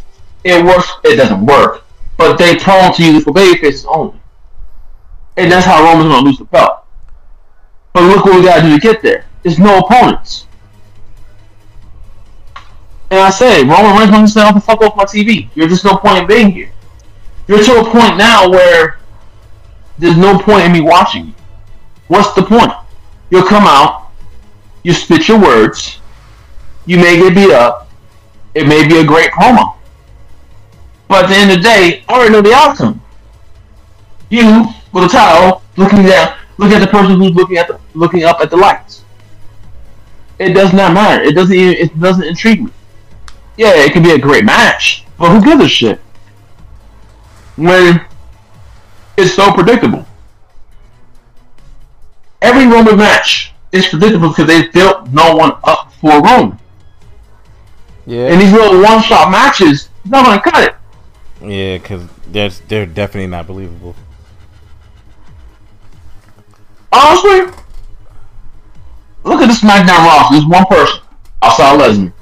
it works. It doesn't work, but they prone to use for babyfaces only, and that's how Roman's gonna lose the belt. But look what we gotta do to get there. There's no opponents. And I say, Roman Reigns wants to stay off the fuck off my TV. You're just no point in being here. You're to a point now where there's no point in me watching you. What's the point? You'll come out, you spit your words, you may get beat up, it may be a great promo. But at the end of the day, I already know the outcome. You, with a towel, looking down, look at the person who's looking at the, looking up at the lights. It does not matter. It doesn't even, it doesn't intrigue me. Yeah, it can be a great match, but who gives a shit? When it's so predictable every Roman match is predictable because they built no one up for Roman. Yeah. And these little one-shot matches, he's not to cut it. Yeah, because they're they're definitely not believable. Honestly, look at the SmackDown roster. There's one person outside Lesnar.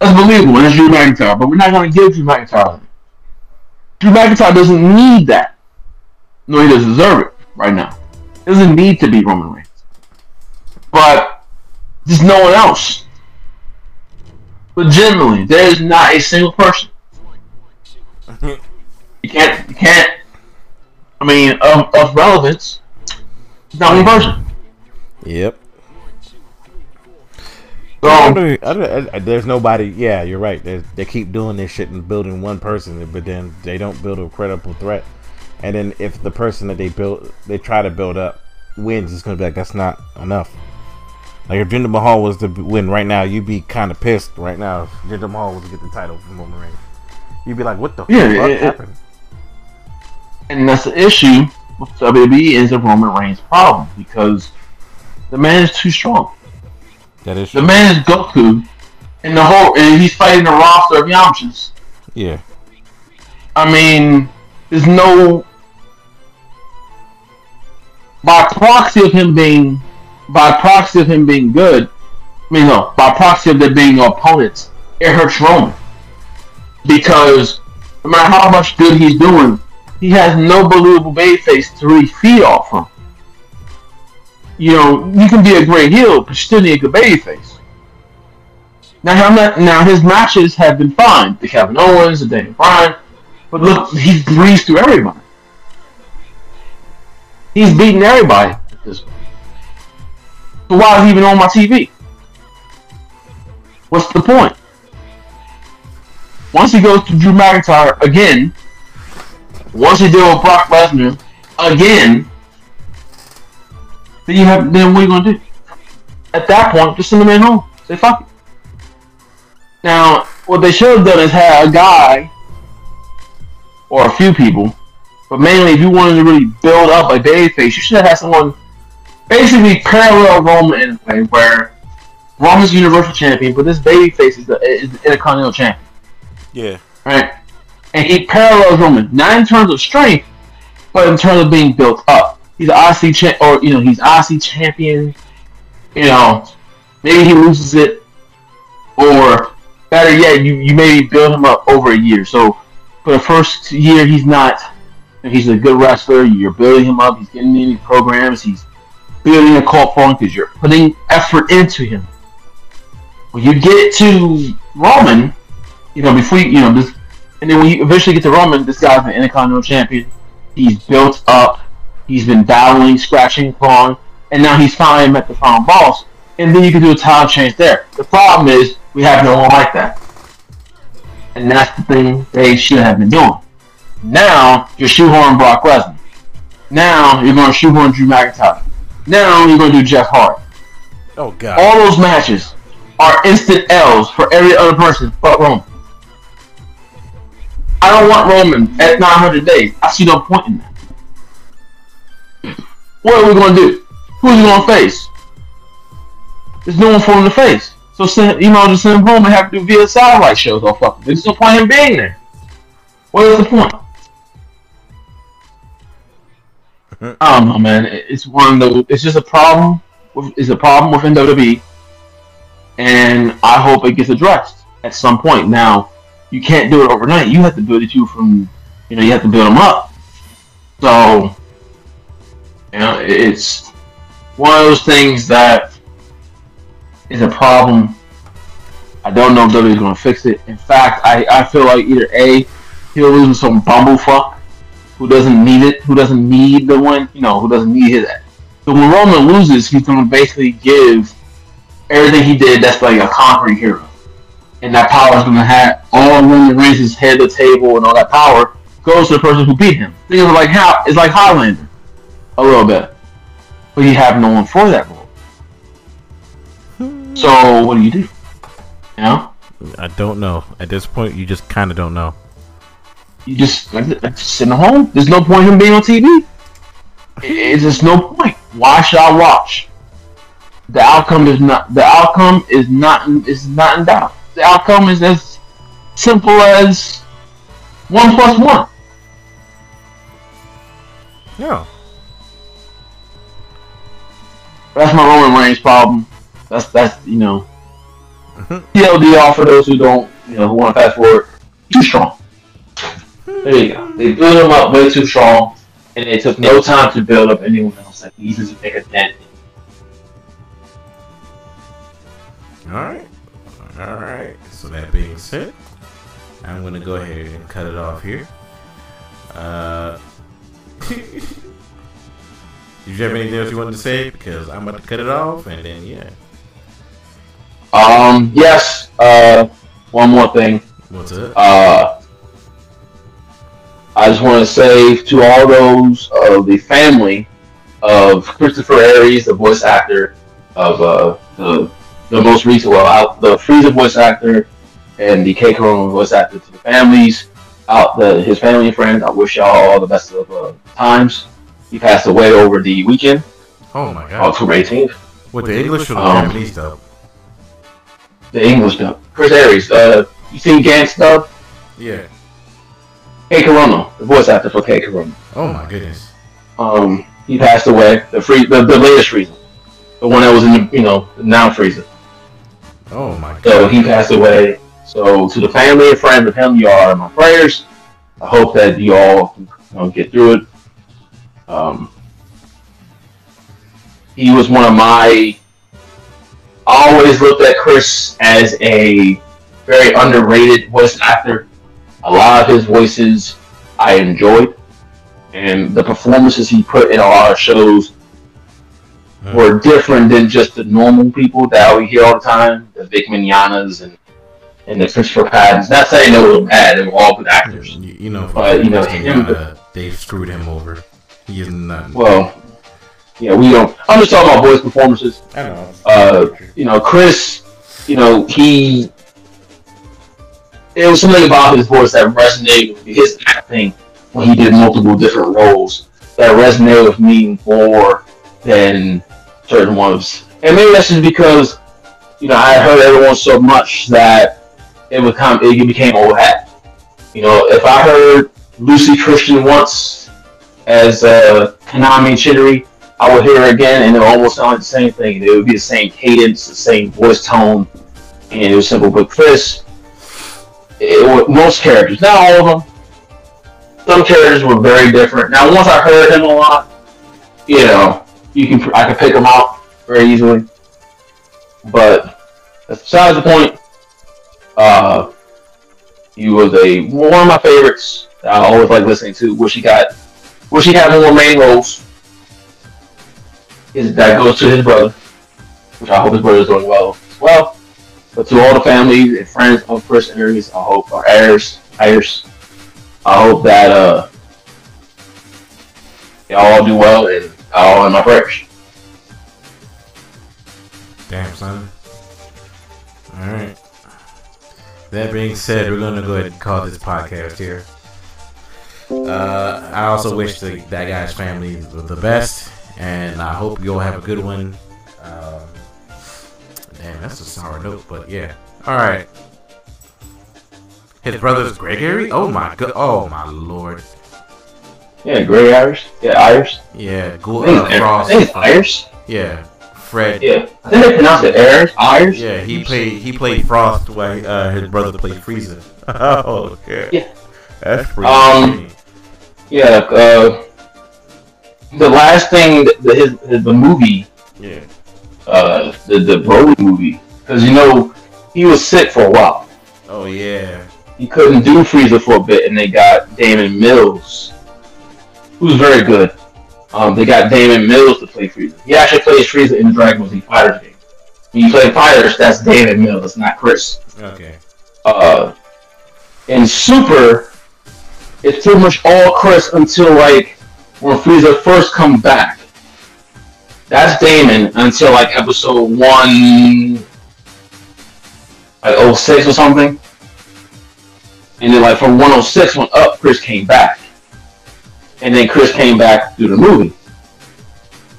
That's believable, and it's Drew McIntyre. But we're not going to give Drew McIntyre. Drew McIntyre doesn't need that. No, he doesn't deserve it right now. He Doesn't need to be Roman Reigns. But there's no one else. Legitimately, there is not a single person. You can't. You can't. I mean, of, of relevance, not one person. Yep. So, I don't- I don't- I- there's nobody. Yeah, you're right. There's, they keep doing this shit and building one person, but then they don't build a credible threat. And then if the person that they build, they try to build up, wins, it's gonna be like that's not enough. Like if Jinder Mahal was to win right now, you'd be kind of pissed right now. If Jinder Mahal was to get the title from Roman Reigns, you'd be like, "What the Yeah, fuck it- happened?" and that's the issue with WWE is the Roman Reigns problem because the man is too strong. That is True. The man is Goku, and the whole and he's fighting a roster of Yamchas. Yeah, I mean, there's no by proxy of him being by proxy of him being good. I mean, no, by proxy of there being opponents, it hurts Roman because no matter how much good he's doing, he has no believable babyface to really feed off from. You know, you can be a great heel, but you still need a good babyface. Now, I'm not, now his matches have been fine. The Kevin Owens, the Daniel Bryan, but look, he's breezed through everybody. He's beating everybody at this point. So why is he even on my TV? What's the point? Once he goes to Drew McIntyre again, once he deal with Brock Lesnar again, then you have then what are you gonna do? At that point, just send the man home. Say fuck it. Now, what they should have done is have a guy or a few people, but mainly if you wanted to really build up a babyface, you should have had someone basically parallel Roman in a way where Roman's Universal Champion, but this babyface is the, is the Intercontinental Champion, yeah, right? And he parallels Roman, not in terms of strength, but in terms of being built up. He's an IC champ, or you know, he's IC champion. You know, maybe he loses it, or better yet, you you maybe build him up over a year. So for the first year, he's not. He's a good wrestler. You're building him up. He's getting in these programs. He's building a cult following because you're putting effort into him. When you get to Roman, you know, before you, you know, this, and then when you eventually get to Roman, this guy's an Intercontinental Champion. He's built up. He's been battling, scratching, clawing, and now he's finally met the final boss. And then you can do a title change there. The problem is we have no one like that, and that's the thing they should have been doing. Now you're shoehorning Brock Lesnar. Now you're going to shoehorn Drew McIntyre. Now you're going to do Jeff Hardy. Oh god. All those matches are instant L's for every other person but Roman. I don't want Roman at 900 days. I see no point in that. What are we going to do? Who's he going to face? There's no one for him to face. So send, you know, just send him home and have to do via satellite shows or fucking. There's no point in being there. What is the point? I don't know, man. It's one of those. It's just a problem. With, it's a problem with WWE, and I hope it gets addressed at some point. Now, you can't do it overnight. You have to build it you from, you know, you have to build them up. So, you know, it's one of those things that is a problem. I don't know if WWE's going to fix it. In fact, I, I feel like either A, he'll lose some bumblefuck who doesn't need it, who doesn't need the one, you know, who doesn't need his. So when Roman loses, he's going to basically give everything he did that's like a conquering hero. And that power is going to have all Roman Reigns' head of the table and all that power goes to the person who beat him. Think of like how it's like Highlander, a little bit, but you have no one for that role. So what do you do? You know, I don't know. At this point, you just kind of don't know. You just like, like, just sit at home. There's no point in him being on TV. It's just no point. Why should I watch? The outcome is not. The outcome is not. Is not in doubt. The outcome is as simple as one plus one. Yeah. That's my Roman Reigns problem. That's that's you know. Mm-hmm. TLDR for those who don't you know who want to fast forward. Too strong. There you go. They built him up way too strong, and it took no time to build up anyone else that needs to make a dent. All right. All right. So that being said, I'm gonna go ahead and cut it off here. Uh, did you have anything else you wanted to say? Because I'm about to cut it off, and then yeah. Um. Yes. Uh. One more thing. What's it? Uh. I just want to say to all those of the family of Christopher Ayres, the voice actor of uh, the the most recent, well, out the Frieza voice actor and the Kei Kurono voice actor to the families, out the his family and friends. I wish y'all all the best of uh, times. He passed away over the weekend, Oh my god. October 18th. With the English or the Um, Japanese dub? The English dub. Chris Ayres. Uh, you seen Gantz dub? Yeah. Kei Kurono, the voice actor for Kei Kurono. Oh my goodness. Um, he passed away. The free, the, the latest Frieza, the one that was in the, you know, now Frieza. Oh my So god. he passed away. So to the family and friends of him, you are my prayers. I hope that you all you know, get through it. Um, he was one of my. I always looked at Chris as a very underrated voice actor. A lot of his voices I enjoyed, and the performances he put in a lot of shows Hmm. were different than just the normal people that we hear all the time, the Vic Mignognas and and the Christopher Pattons. Not saying they were bad; they were all good actors. You, you know, But, you know, him- they screwed him over. He is not. Well, yeah, we don't. I'm just talking about boys' performances. I know. Uh, you know, Chris. You know, he. It was something about his voice that resonated with me. His acting when he did multiple different roles that resonated with me more than certain ones. And maybe that's just because, you know, I heard everyone so much that it become it became old hat. You know, if I heard Luci Christian once as uh, Kaname Chidori, I would hear her again and it would almost sound like the same thing. It would be the same cadence, the same voice tone, and it was simple. But Chris, it, most characters, not all of them, some characters were very different. Now, once I heard him a lot, you know, you can I can pick him out very easily. But that's besides the point. Uh, he was a one of my favorites. I always like listening to. Wish he got, wish he had more main roles. His, that goes to his brother, which I hope his brother's doing well as well. But to all the families and friends of Chris Ayres, I hope our heirs, heirs, I hope that uh, y'all all do well and all in my prayers. Damn, son. Alright. That being said, we're to go ahead and call this podcast here. Uh, I also wish the, that guy's family the best, and I hope you all have a good one. Um, damn, that's a sour note, but yeah. Alright. His brother's Gregory? Oh my god. Oh my lord. Yeah, Gray Irish. Yeah, Irish. Yeah, I Ghoul, uh, it's- I think it's Irish. Yeah, Fred. Yeah, I think they pronounce it Irish. Irish. Yeah, he played he played Frost while uh, his brother played Frieza. Oh yeah. Yeah. That's pretty. Um, funny. Yeah. Uh, the last thing, the, his, his the movie, yeah. Uh, the the Broly movie, because you know he was sick for a while. Oh yeah. He couldn't do Frieza for a bit, and they got Daman Mills, who's very good. Um, they got Daman Mills to play Frieza. He actually plays Frieza in the Dragon Ball Z Fighters game. When you play Fighters, that's Daman Mills, not Chris. Okay. uh, in Super, it's pretty much all Chris until like when Frieza first come back. That's Daman until like episode one, like 06 or something. And then like from 106 on up, Chris came back. And then Chris came back through the movie.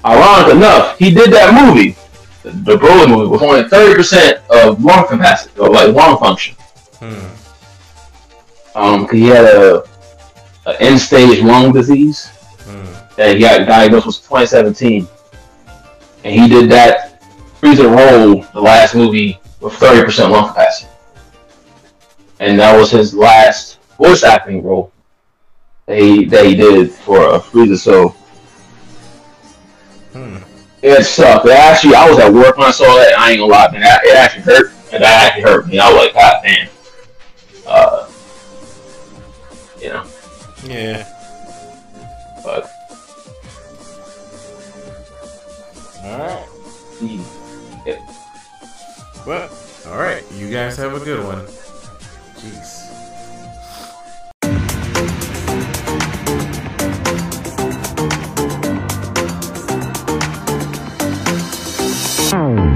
Ironic enough, he did that movie, the, the Broly movie, with only 30% of lung capacity, or like lung function. Hmm. Um, 'cause he had a, a end stage lung disease Hmm. that he got diagnosed with 2017, and he did that Frieza role the last movie with 30% lung capacity, and that was his last voice acting role that he that he did for uh, Frieza. So Hmm. it sucked. It actually, I was at work when I saw that. I ain't gonna lie, man. It actually hurt, and that actually hurt me. I was like, God damn. Uh, you know, Yeah. Alright. Yep. Well, alright. You guys have a good one. Jeez. Oh.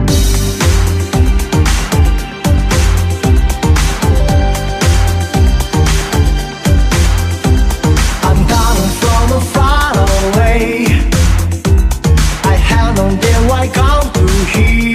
need